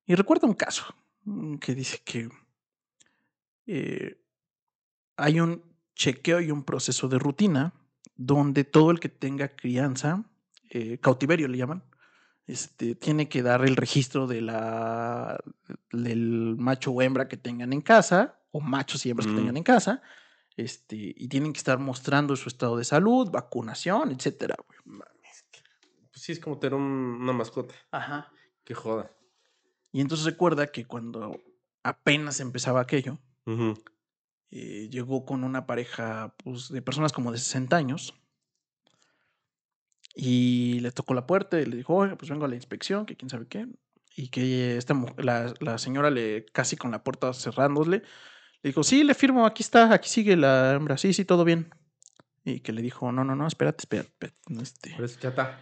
Y recuerda un caso mm, que dice que eh, hay un chequeo y un proceso de rutina donde todo el que tenga crianza, eh, cautiverio le llaman, este, tiene que dar el registro de la, del macho o hembra que tengan en casa, o machos y hembras que tengan en casa, este, y tienen que estar mostrando su estado de salud, vacunación, etcétera. Pues sí, es como tener un- una mascota. Ajá. Que joda. Y entonces recuerda que cuando apenas empezaba aquello, Ujú. eh, llegó con una pareja pues, de personas como de 60 años y le tocó la puerta y le dijo, oye, pues vengo a la inspección, que quién sabe qué. Y que esta la, la señora le casi con la puerta cerrándole, le dijo, sí, le firmo, aquí está, aquí sigue la hembra, sí, sí, todo bien. Y que le dijo, no, no, no, espérate, espérate. espérate, no, este, Pero es chata.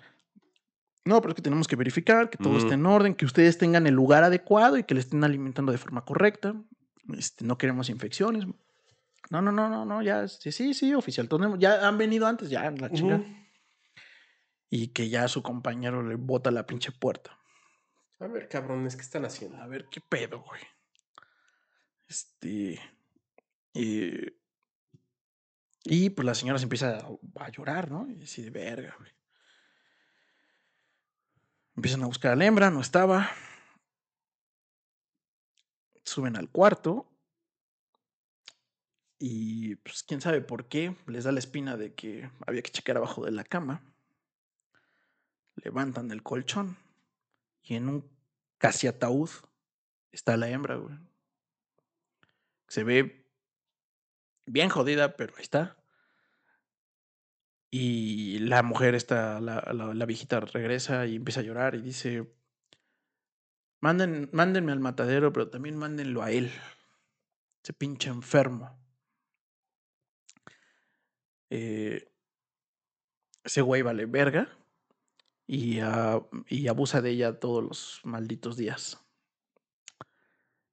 no, pero es que tenemos que verificar que todo Mm. esté en orden, que ustedes tengan el lugar adecuado y que le estén alimentando de forma correcta. Este, no queremos infecciones. No, no, no, no, no, ya, este, sí, sí, oficial. tenemos- ya han venido antes, ya, la. Ujú. Y que ya su compañero le bota la pinche puerta. A ver, cabrones, ¿qué están haciendo? A ver, qué pedo, güey. Este. Y. Pues la señora se empieza a, a llorar, ¿no? Y así de verga, güey. Empiezan a buscar a la hembra, no estaba. Suben al cuarto. Y pues quién sabe por qué. Les da la espina de que había que checar abajo de la cama. Levantan el colchón. Y en un casi ataúd está la hembra, güey. Se ve bien jodida, pero ahí está. Y la mujer está, la, la, viejita regresa y empieza a llorar y dice, Manden, mándenme al matadero, pero también mándenlo a él. Ese pinche enfermo. Eh, ese güey vale verga y, ah, y abusa de ella todos los malditos días.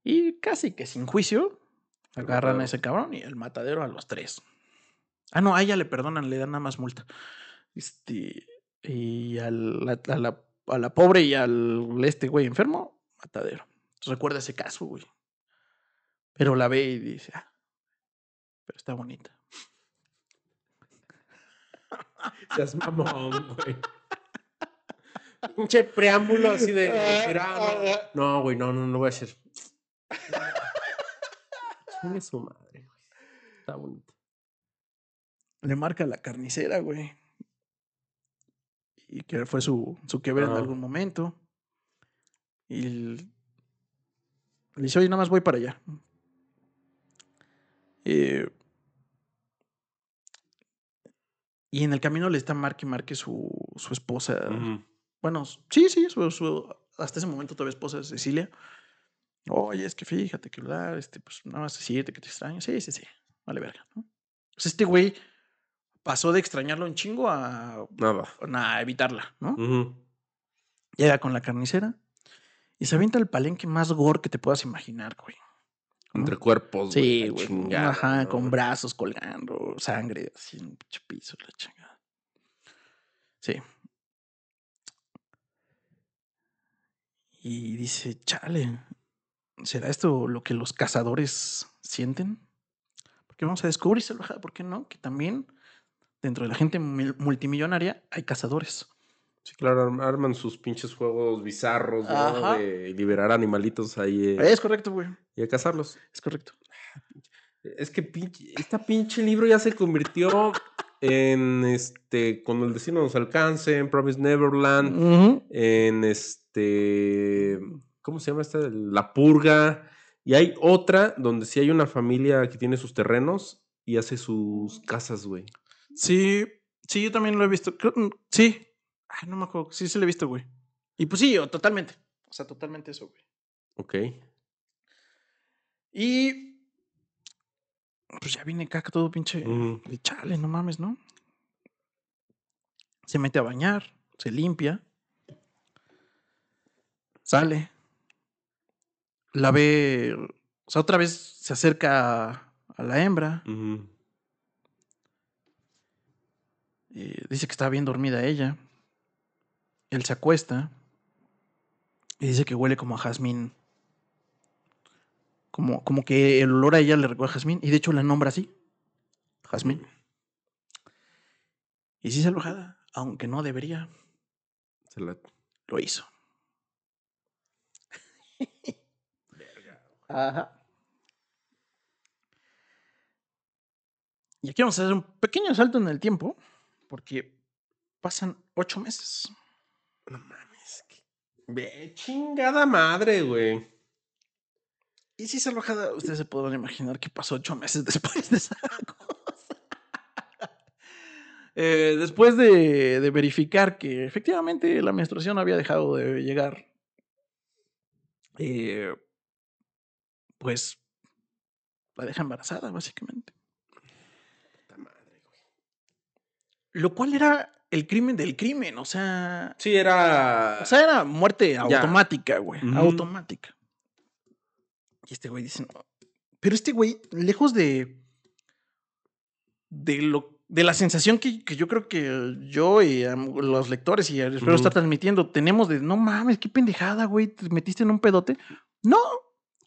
Y casi que sin juicio, agarran a ese cabrón y el matadero a los tres. Ah, no, a ella le perdonan, le dan nada más multa. Este, y al- la- a, la, a la pobre y al este güey enfermo, matadero. Entonces recuerda ese caso, güey. Pero la ve y dice, ah, pero está bonita. <laughs> Seas mamón, güey. <laughs> Pinche preámbulo así de. <laughs> verano. No, güey, no, no, no voy a hacer. Chingue su madre, güey. Está bonito. Le marca la carnicera, güey. Y que fue su, su que ver en algún momento. Y le dice, oye, nada más voy para allá. Eh, y en el camino le está marque y marque su, su esposa. Ujú. Bueno, sí, sí, su, su- hasta ese momento todavía esposa de Cecilia. Oye, es que fíjate que ¿verdad? este, pues nada más decirte que te extraño. Sí, sí, sí. Vale, verga, ¿no? Pues este güey pasó de extrañarlo un chingo a, Nada. a evitarla, ¿no? Llega con la carnicera y se avienta el palenque más gore que te puedas imaginar, güey. ¿no? Entre cuerpos, Sí, la güey. Ajá, ¿no? con brazos colgando, sangre, así en pinche piso, la chingada. Sí. Y dice, chale, ¿será esto lo que los cazadores sienten? Porque vamos a descubrir, ¿por qué no? Que también dentro de la gente mil- multimillonaria hay cazadores. Sí, claro, arm- arman sus pinches juegos bizarros, ¿no? De liberar animalitos ahí eh, Es correcto, güey. y a cazarlos. Es correcto. Es que pinche, esta pinche libro ya se convirtió en este, cuando el destino nos alcance, en Promise Neverland, en este, ¿cómo se llama esta? La Purga. Y hay otra donde sí hay una familia que tiene sus terrenos y hace sus casas, güey. Sí, sí, yo también lo he visto. Creo- mm, sí. Ay, no me acuerdo. Sí, sí lo he visto, güey. Y pues sí, o- totalmente. O sea, totalmente eso, güey. Ok. Y. Pues ya viene caca todo pinche. De chale, no mames, ¿no? Se mete a bañar, se limpia. Sale. La ve. O sea, otra vez se acerca a, a la hembra. Eh, dice que está bien dormida ella. Él se acuesta. Y dice que huele como a jazmín. Como, como que el olor a ella le recuerda a jazmín. Y de hecho la nombra así. Jazmín. Y sí se alojada, aunque no debería, Se la- lo hizo. <laughs> Ajá. Y aquí vamos a hacer un pequeño salto en el tiempo, porque pasan ocho meses. No mames. que- Ve, chingada madre, güey. Y si se alojada, ustedes se podrán imaginar que pasó ocho meses <laughs> después de esa cosa. <laughs> Eh, después de, de verificar que efectivamente la menstruación había dejado de llegar, eh, pues la deja embarazada, básicamente. Puta madre, güey. Lo cual era el crimen del crimen, o sea. Sí, era. O sea, era muerte automática, güey. Automática. Y este güey dice, no. Pero este güey, lejos de. de lo. de la sensación que, que yo creo que yo y los lectores, y espero Ujú. estar transmitiendo, tenemos de no mames, qué pendejada, güey. Te metiste en un pedote. No.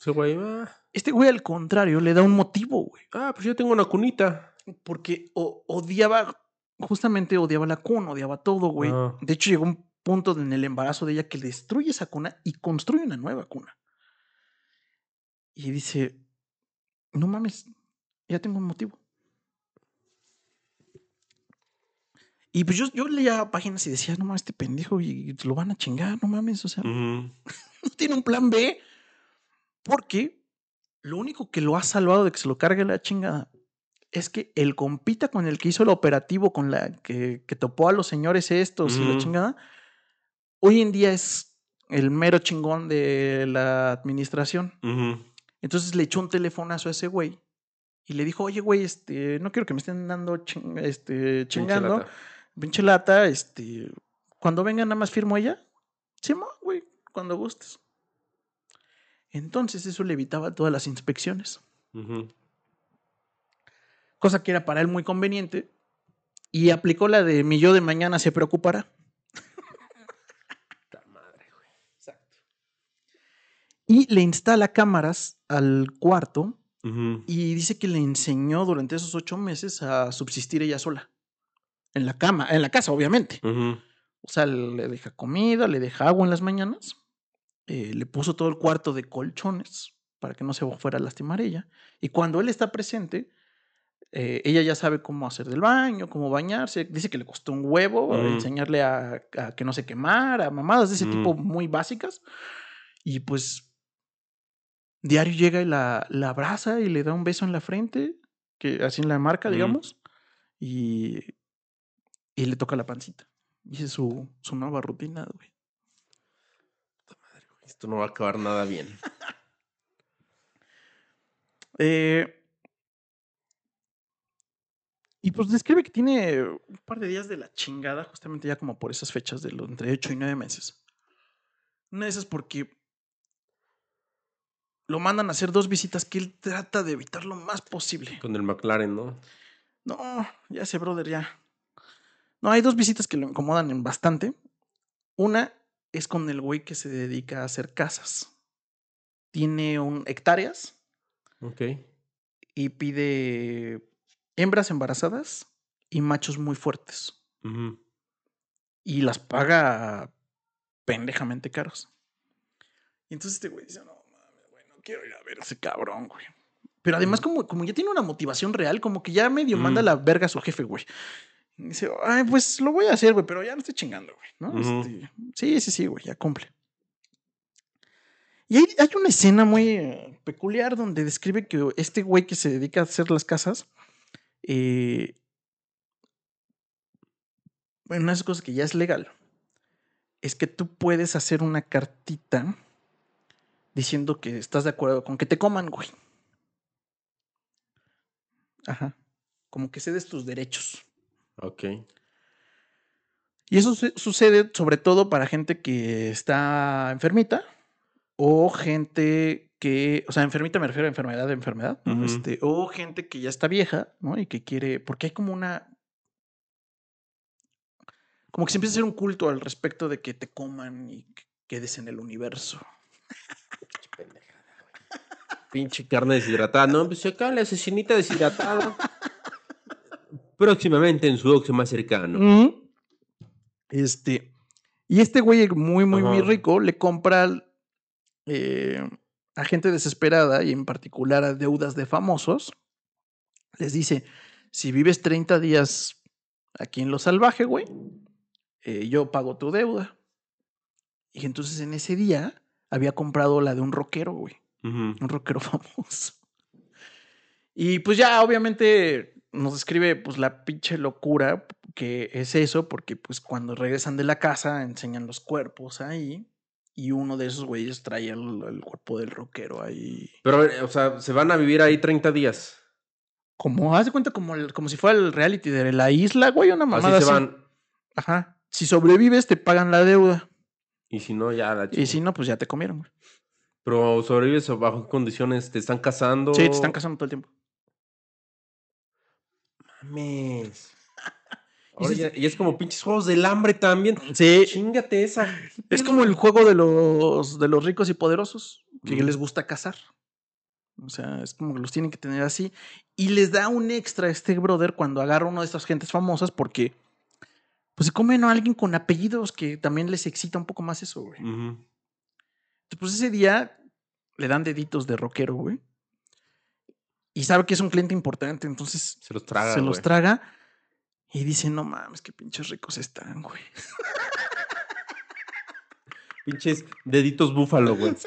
Ese güey, ah, Este güey, al contrario, le da un motivo, güey. ah, pues yo tengo una cunita. Porque o- odiaba. Justamente odiaba la cuna, odiaba todo, güey. Ah. De hecho, llegó un punto en el embarazo de ella que destruye esa cuna y construye una nueva cuna. Y dice, no mames, ya tengo un motivo. Y pues yo, yo leía páginas y decía, no mames, este pendejo y lo van a chingar, no mames, o sea, <laughs> no tiene un plan B. Porque lo único que lo ha salvado de que se lo cargue la chingada es que el compita con el que hizo el operativo, con la que, que topó a los señores estos y la chingada, hoy en día es el mero chingón de la administración. Entonces le echó un telefonazo a ese güey y le dijo, oye, güey, este, no quiero que me estén dando ching- este, Pinche chingando. lata. Pinche lata, este. Cuando venga, nada más firmo ella. Sí, güey, cuando gustes. Entonces, eso le evitaba todas las inspecciones. Cosa que era para él muy conveniente. Y aplicó la de mi yo de mañana se preocupará. <laughs> Madre, güey. Exacto. Y le instala cámaras al cuarto y dice que le enseñó durante esos ocho meses a subsistir ella sola. En la cama, en la casa, obviamente. O sea, le deja comida, le deja agua en las mañanas. Eh, le puso todo el cuarto de colchones para que no se fuera a lastimar ella. Y cuando él está presente, eh, ella ya sabe cómo hacer del baño, cómo bañarse. Dice que le costó un huevo Mm. enseñarle a, a que no se quemara, mamadas de ese Mm. tipo muy básicas. Y pues diario llega y la, la abraza y le da un beso en la frente, que así en la marca, Mm. digamos, y, y le toca la pancita. Y esa es su, su nueva rutina, güey. Esto no va a acabar nada bien. <laughs> Eh, y pues describe que tiene un par de días de la chingada, justamente ya como por esas fechas de los entre 8 y 9 meses. Una de esas porque lo mandan a hacer dos visitas que él trata de evitar lo más posible. Con el McLaren, ¿no? No, ya sé, brother, ya. No, hay dos visitas que lo incomodan en bastante. Una es con el güey que se dedica a hacer casas. Tiene un, hectáreas Ok. y pide hembras embarazadas y machos muy fuertes. Y las paga pendejamente caros. Y entonces este güey dice, no mames, güey, no quiero ir a ver a ese cabrón, güey. Pero además, como, como ya tiene una motivación real, como que ya medio manda Mm. la verga a su jefe, güey. Y dice, ay, pues lo voy a hacer, güey, pero ya no estoy chingando, güey, ¿no? Este, sí, sí, sí, güey, ya cumple. Y hay, hay una escena muy eh, peculiar donde describe que este güey que se dedica a hacer las casas, eh, bueno, una de esas cosas que ya es legal, es que tú puedes hacer una cartita diciendo que estás de acuerdo con que te coman, güey. Ajá. Como que cedes tus derechos. Ok. Y eso su- sucede sobre todo para gente que está enfermita o gente que, o sea, enfermita me refiero a enfermedad de enfermedad, este, o gente que ya está vieja, ¿no? Y que quiere, porque hay como una, como que se empieza a hacer un culto al respecto de que te coman y que quedes en el universo. Pinche carne deshidratada. No, pues acá la asesinita deshidratada. <laughs> Próximamente en su doxo más cercano. Este, y este güey muy, muy, muy rico le compra eh, a gente desesperada y en particular a deudas de famosos. Les dice, si vives 30 días aquí en lo salvaje, güey, eh, yo pago tu deuda. Y entonces en ese día había comprado la de un rockero, güey un rockero <laughs> famoso. Y pues ya obviamente nos describe pues la pinche locura que es eso, porque pues cuando regresan de la casa enseñan los cuerpos ahí y uno de esos güeyes trae el, el cuerpo del rockero ahí. Pero, a ver, o sea, se van a vivir ahí 30 días. Como, haz de cuenta como, el- como si fuera el reality de la isla, güey, una Así mamada se así. van. Ajá. Si sobrevives te pagan la deuda Y si no, ya la y chingada. si no pues ya te comieron, güey. Pero sobrevives o bajo qué condiciones, te están casando. Sí, te están casando todo el tiempo. Mames. <laughs> Y Ahora sí- ya- y es como pinches juegos del hambre también. Sí, Chingate esa. Es como el juego de los, de los ricos y poderosos, que les gusta cazar. O sea, es como que los tienen que tener así. Y les da un extra a este brother cuando agarra uno de estas gentes famosas porque pues se comen a alguien con apellidos que también les excita un poco más eso, güey. Ujú. Entonces, pues ese día le dan deditos de rockero, güey. Y sabe que es un cliente importante, entonces Se los traga. se los güey. traga y dice, no mames, qué pinches ricos están, güey. <laughs> Pinches deditos búfalo, güey. <laughs>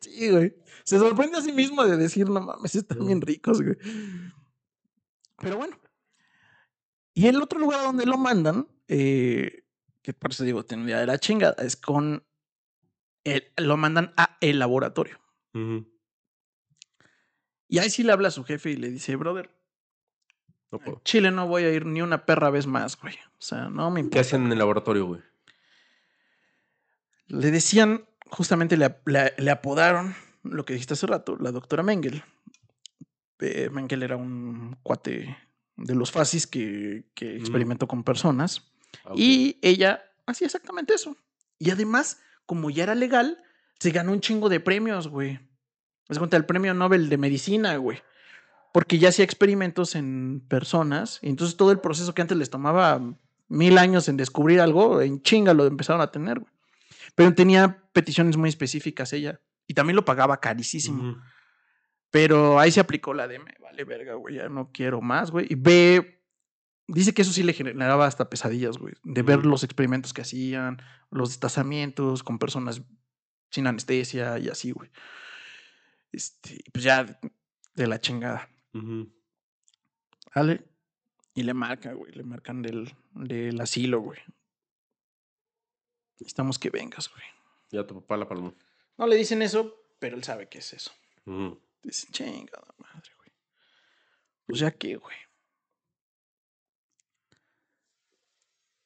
Sí. Sí, güey. Se sorprende a sí mismo de decir, no mames, están bien ricos, güey. Pero bueno. Y el otro lugar donde lo mandan, eh, que por eso digo, tendría de la chingada, es con. el- lo mandan a el laboratorio. Ujú. Y ahí sí le habla a su jefe y le dice, brother, No puedo. Chile no voy a ir ni una perra vez más, güey. O sea, no me ¿Qué importa. hacen en el laboratorio, güey? Le decían, justamente le, le- le apodaron lo que dijiste hace rato, la doctora Mengel. Eh, Mengel era un cuate de los fascis que, que experimentó con personas. Ah. Y ella hacía exactamente eso. Y además, como ya era legal, se ganó un chingo de premios, güey. Es cuenta el premio Nobel de Medicina, güey. porque ya hacía experimentos en personas, y entonces todo el proceso que antes les tomaba mil años en descubrir algo, en chinga lo empezaron a tener, güey. Pero tenía peticiones muy específicas ella, y también lo pagaba carísimo. Pero ahí se aplicó la de me vale verga, güey, ya no quiero más, güey. Y ve, dice que eso sí le generaba hasta pesadillas, güey, de ver los experimentos que hacían, los destazamientos con personas sin anestesia y así, güey. Este, pues ya de la chingada. ¿Vale? Y le marcan, güey, le marcan del, del asilo, güey. Necesitamos que vengas, güey. Ya tu papá la palmó. No le dicen eso, pero él sabe qué es eso. Ujú. Dice, chingada madre, güey. Pues ya qué, güey.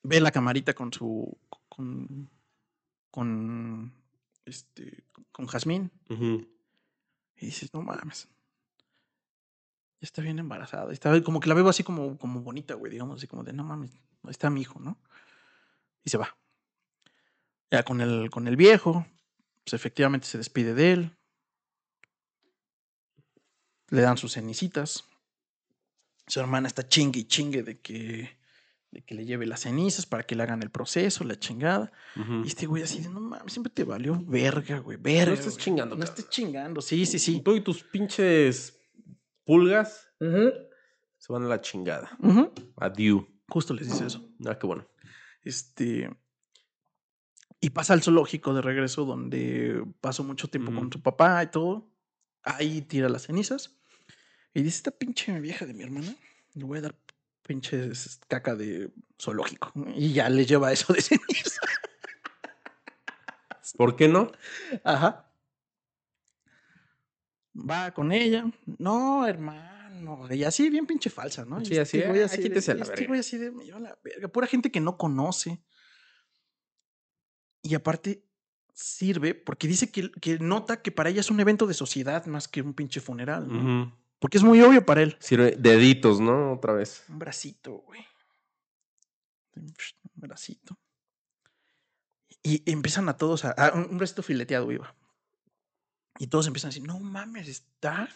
Ve la camarita con su. con. con. este. con Jazmín. Ujú. Y dices, no mames. Ya está bien embarazada. Está, como que la veo así como, como bonita, güey. Digamos así como de, no mames, ahí está mi hijo, ¿no? Y se va. Ya con el, con el viejo, pues efectivamente se despide de él. Le dan sus cenicitas. Su hermana está chingue y chingue de que, de que le lleve las cenizas para que le hagan el proceso, la chingada. Y este güey así de, no mames, siempre te valió verga, güey, verga. estés güey. chingando, No cabrón. estés chingando, sí, sí, sí. Tú y tus pinches pulgas se van a la chingada. ujú. Adiós. Justo les dice eso. Ah, qué bueno. Este. Y pasa al zoológico de regreso, donde pasó mucho tiempo con su papá y todo. Ahí tira las cenizas. Y dice: Esta pinche vieja de mi hermana, le voy a dar pinches caca de zoológico. Y ya le lleva eso de <laughs> ceniza. ¿Por qué no? Ajá. Va con ella. No, hermano. Y así, bien pinche falsa, ¿no? Sí, así, güey "Ah, de- quítese a la este verga". así de, me lleva la verga. Pura gente que no conoce. Y aparte, sirve porque dice que, que nota que para ella es un evento de sociedad más que un pinche funeral, ¿no? Porque es muy obvio para él. Sirve deditos, ¿no? Otra vez. Un bracito, güey. Un bracito. Y empiezan a todos a. a un un bracito fileteado, iba. Y todos empiezan a decir: No mames, está.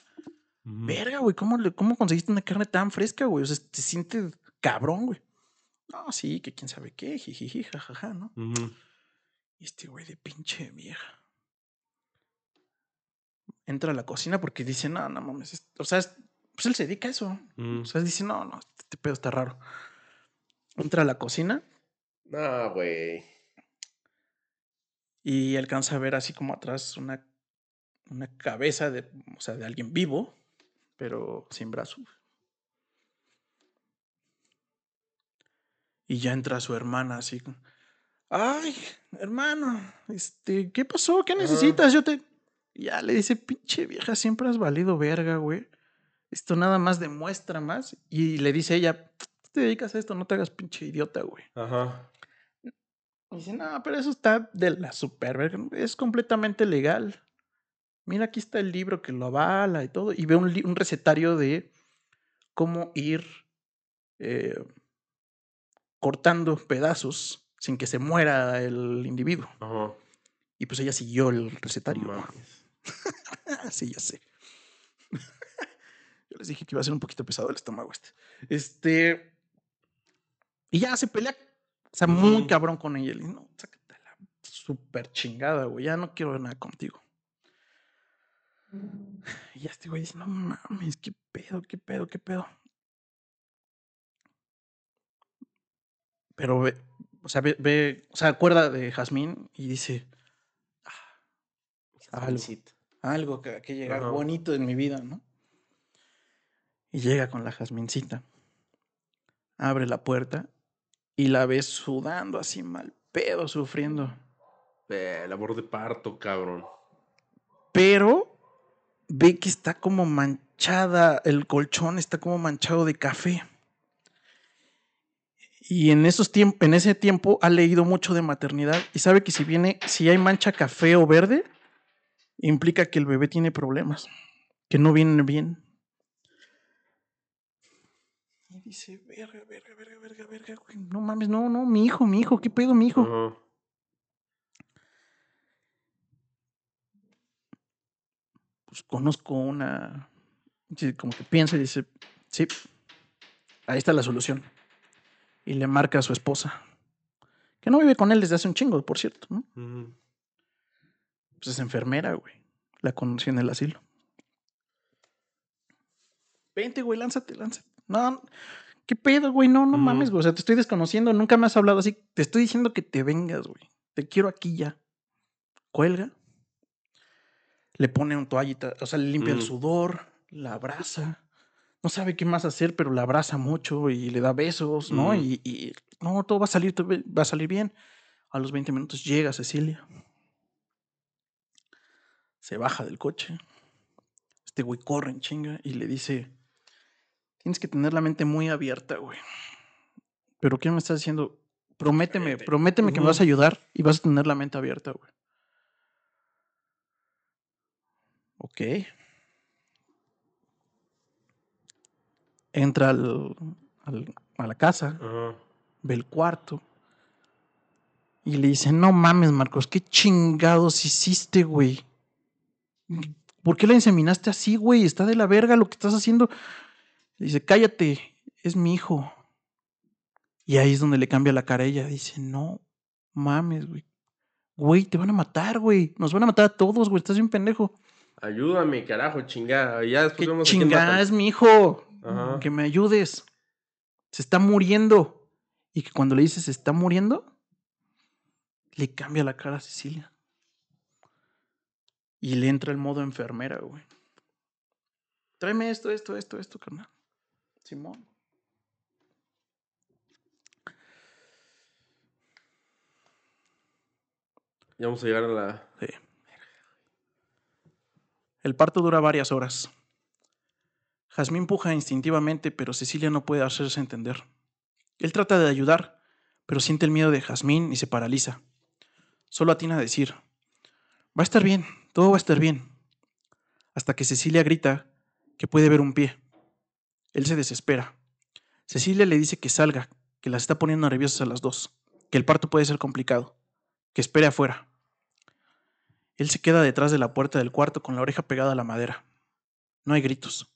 Verga, güey. ¿cómo, le- ¿Cómo conseguiste una carne tan fresca, güey? O sea, te siente cabrón, güey. No, sí, que quién sabe qué, jijiji, jajaja, ¿no? Y este güey de pinche vieja. Entra a la cocina porque dice: No, no mames. es- O sea, es- pues él se dedica a eso. Ujú. O sea, dice: No, no, este pedo está raro. Entra a la cocina No, güey. y alcanza a ver así como atrás una, una cabeza de, o sea, de alguien vivo, pero sin brazos. Y ya entra su hermana así. con, Ay, hermano, este, ¿qué pasó? ¿Qué necesitas? Yo te. Ya le dice, pinche vieja, siempre has valido verga, güey. Esto nada más demuestra más. Y le dice ella, tú te dedicas a esto, no te hagas pinche idiota, güey. Ajá. Y dice, no, pero eso está de la super verga. Es completamente legal. Mira, aquí está el libro que lo avala y todo. Y ve un, recetario de cómo ir eh, cortando pedazos sin que se muera el individuo. Ajá. Y pues ella siguió el recetario. mames. <laughs> sí, ya sé. <laughs> Yo les dije que iba a ser un poquito pesado el estómago este. Este. Y ya se pelea. O sea, muy cabrón con ella. Dije, no, sácate la super chingada, güey. Ya no quiero ver nada contigo. Y ya este güey dice, no mames, qué pedo, qué pedo, qué pedo. Pero ve, o sea, ve, ve- o sea, acuerda de Jazmín y dice, algo. Jazmincita. Algo que, que llega Ajá. bonito en mi vida, ¿no? Y llega con la jazmincita, abre la puerta y la ves sudando así mal pedo, sufriendo. Eh, labor de parto, cabrón. Pero ve que está como manchada, el colchón está como manchado de café. Y en esos en ese tiempo ha leído mucho de maternidad y sabe que si viene, si hay mancha café o verde, implica que el bebé tiene problemas, que no vienen bien. Y dice, verga, verga, verga, verga, verga, güey. No mames, no, no, mi hijo, mi hijo, ¿qué pedo, mi hijo? Pues conozco una, como que piensa y dice, sí, ahí está la solución. Y le marca a su esposa, que no vive con él desde hace un chingo, por cierto, ¿no? Ujú. Pues es enfermera, güey. La conocí en el asilo. Vente, güey, lánzate, lánzate. No, ¿qué pedo, güey? No, no mames, güey. O sea, te estoy desconociendo, nunca me has hablado así. Te estoy diciendo que te vengas, güey. Te quiero aquí ya. Cuelga. Le pone un toallita, o sea, le limpia el Mm. sudor, la abraza. No sabe qué más hacer, pero la abraza mucho y le da besos, ¿no? Mm. Y, y, no, todo va a salir, todo va a salir bien. A los 20 minutos llega Cecilia. Se baja del coche. Este güey corre en chinga y le dice, tienes que tener la mente muy abierta, güey. Pero ¿qué me estás diciendo? Prométeme, prométeme que me vas a ayudar y vas a tener la mente abierta, güey. Ok. Entra al- al- a la casa, ve el cuarto y le dice, no mames, Marcos, ¿qué chingados hiciste, güey? ¿Por qué la inseminaste así, güey? Está de la verga lo que estás haciendo. Le dice, cállate, es mi hijo. Y ahí es donde le cambia la cara a ella. Dice, no mames, güey. Güey, te van a matar, güey. Nos van a matar a todos, güey. Estás bien pendejo. Ayúdame, carajo, chingada. Ya después ¿Qué vemos chingada es mi hijo? Ajá. Que me ayudes. Se está muriendo. Y que cuando le dices se está muriendo, le cambia la cara a Cecilia. Y le entra el modo enfermera, güey. Tráeme esto, esto, esto, esto, carnal. Simón. Ya vamos a llegar a la. Sí. El parto dura varias horas. Jazmín puja instintivamente, pero Cecilia no puede hacerse entender. Él trata de ayudar, pero siente el miedo de Jazmín y se paraliza. Solo atina a decir, va a estar bien, todo va a estar bien. Hasta que Cecilia grita que puede ver un pie. Él se desespera. Cecilia le dice que salga, que las está poniendo nerviosas a las dos, que el parto puede ser complicado, que espere afuera. Él se queda detrás de la puerta del cuarto con la oreja pegada a la madera. No hay gritos.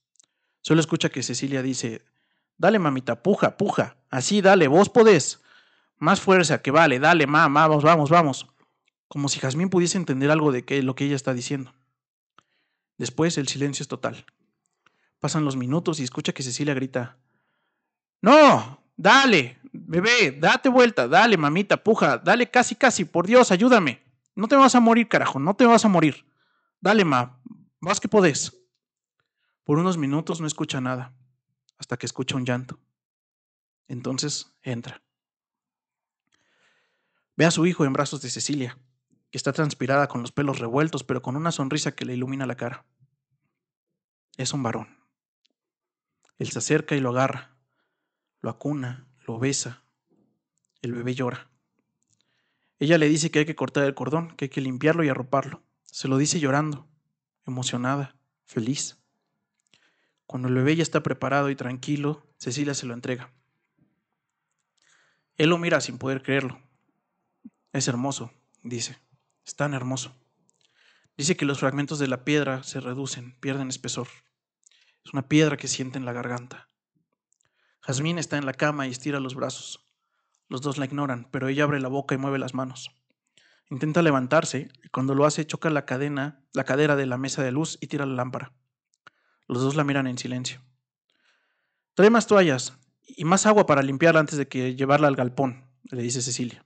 Solo escucha que Cecilia dice, dale mamita, puja, puja, así dale, vos podés. Más fuerza, que vale, dale, ma, ma, vamos, vamos, vamos. Como si Jazmín pudiese entender algo de lo que ella está diciendo. Después el silencio es total. Pasan los minutos y escucha que Cecilia grita, no, dale, bebé, date vuelta, dale, mamita, puja, dale casi, casi, por Dios, ayúdame. No te vas a morir, carajo, no te vas a morir. Dale, ma, vas que podés. Por unos minutos no escucha nada, hasta que escucha un llanto. Entonces entra. Ve a su hijo en brazos de Cecilia, que está transpirada con los pelos revueltos, pero con una sonrisa que le ilumina la cara. Es un varón. Él se acerca y lo agarra, lo acuna, lo besa. El bebé llora. Ella le dice que hay que cortar el cordón, que hay que limpiarlo y arroparlo. Se lo dice llorando, emocionada, feliz. Cuando el bebé ya está preparado y tranquilo, Cecilia se lo entrega. Él lo mira sin poder creerlo. Es hermoso, dice. Es tan hermoso. Dice que los fragmentos de la piedra se reducen, pierden espesor. Es una piedra que siente en la garganta. Jazmín está en la cama y estira los brazos. Los dos la ignoran, pero ella abre la boca y mueve las manos. Intenta levantarse y cuando lo hace choca la cadena, la cadera de la mesa de luz y tira la lámpara. Los dos la miran en silencio. Trae más toallas y más agua para limpiarla antes de que llevarla al galpón, le dice Cecilia.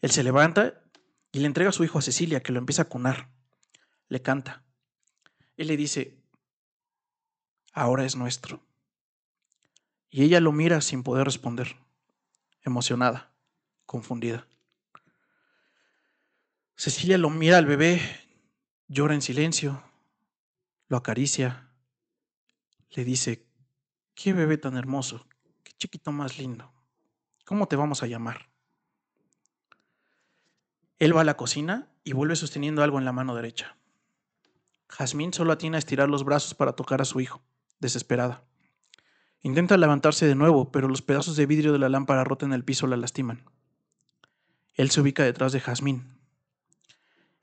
Él se levanta y le entrega a su hijo a Cecilia, que lo empieza a cunar. Le canta. Él le dice, ahora es nuestro. Y ella lo mira sin poder responder, emocionada, confundida. Cecilia lo mira al bebé, llora en silencio, lo acaricia, le dice, qué bebé tan hermoso, qué chiquito más lindo, ¿cómo te vamos a llamar? Él va a la cocina y vuelve sosteniendo algo en la mano derecha. Jazmín solo atina a estirar los brazos para tocar a su hijo, desesperada. Intenta levantarse de nuevo, pero los pedazos de vidrio de la lámpara rota en el piso la lastiman. Él se ubica detrás de Jazmín.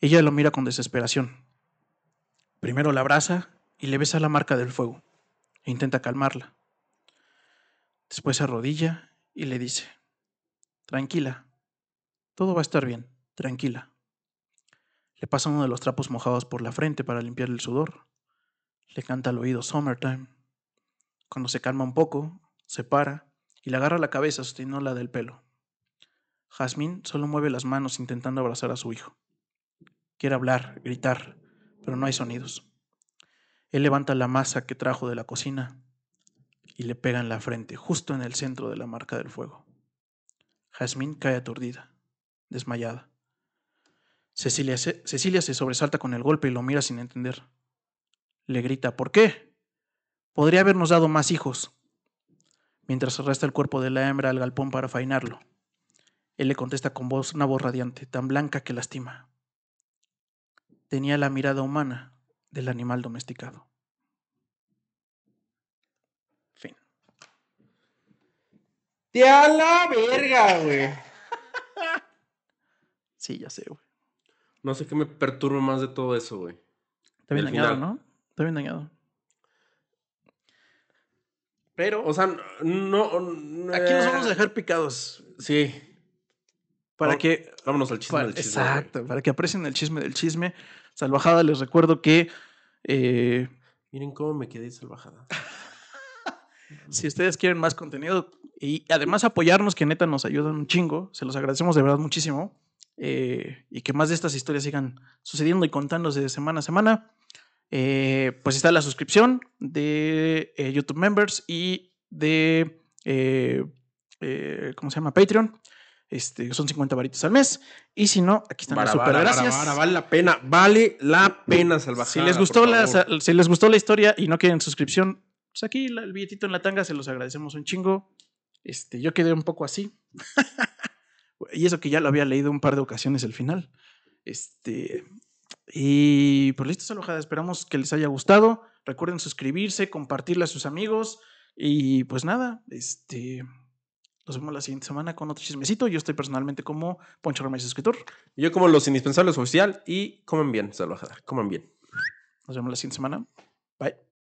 Ella lo mira con desesperación. Primero la abraza y le besa la marca del fuego e intenta calmarla. Después se arrodilla y le dice, tranquila, todo va a estar bien, tranquila. Le pasa uno de los trapos mojados por la frente para limpiar el sudor. Le canta al oído Summertime. Cuando se calma un poco, se para y le agarra la cabeza la del pelo. Jazmín solo mueve las manos intentando abrazar a su hijo. Quiere hablar, gritar, pero no hay sonidos. Él levanta la masa que trajo de la cocina y le pega en la frente, justo en el centro de la marca del fuego. Jazmín cae aturdida, desmayada. Cecilia se, Cecilia se sobresalta con el golpe y lo mira sin entender. Le grita, ¿por qué? Podría habernos dado más hijos. Mientras arrastra el cuerpo de la hembra al galpón para fainarlo. Él le contesta con voz, una voz radiante, tan blanca que lastima. Tenía la mirada humana del animal domesticado. Fin. ¡Te a la verga, güey! sí, ya sé, güey. No sé qué me perturba más de todo eso, güey. Está bien dañado, ¿no? Está bien dañado. Pero. O sea, no. aquí nos vamos a dejar picados. Sí. Para que. Vámonos al chisme del chisme. Exacto, para que aprecien el chisme del chisme. Salvajada, les recuerdo que. Eh, Miren cómo me quedé salvajada. <laughs> si ustedes quieren más contenido y además apoyarnos, que neta nos ayudan un chingo, se los agradecemos de verdad muchísimo. Eh, y que más de estas historias sigan sucediendo y contándose de semana a semana. Eh, pues está la suscripción de YouTube Members y de, ¿cómo se llama? Patreon. Este, son 50 varitos al mes. Y si no, aquí están las super gracias. vale la pena, vale la pena, salvaje. Si les gustó la, si les gustó la historia y no quieren suscripción, pues aquí el billetito en la tanga se los agradecemos un chingo. Este, yo quedé un poco así. <laughs> y eso que ya lo había leído un par de ocasiones el final. Este, y pues listo, salvajada. Esperamos que les haya gustado. Recuerden suscribirse, compartirla a sus amigos. Y pues nada, este. Nos vemos la siguiente semana con otro chismecito. Yo estoy personalmente como Poncho Ramírez, escritor. Yo como Los Indispensables Oficial y comen bien, salvajada. Coman bien. Nos vemos la siguiente semana. Bye.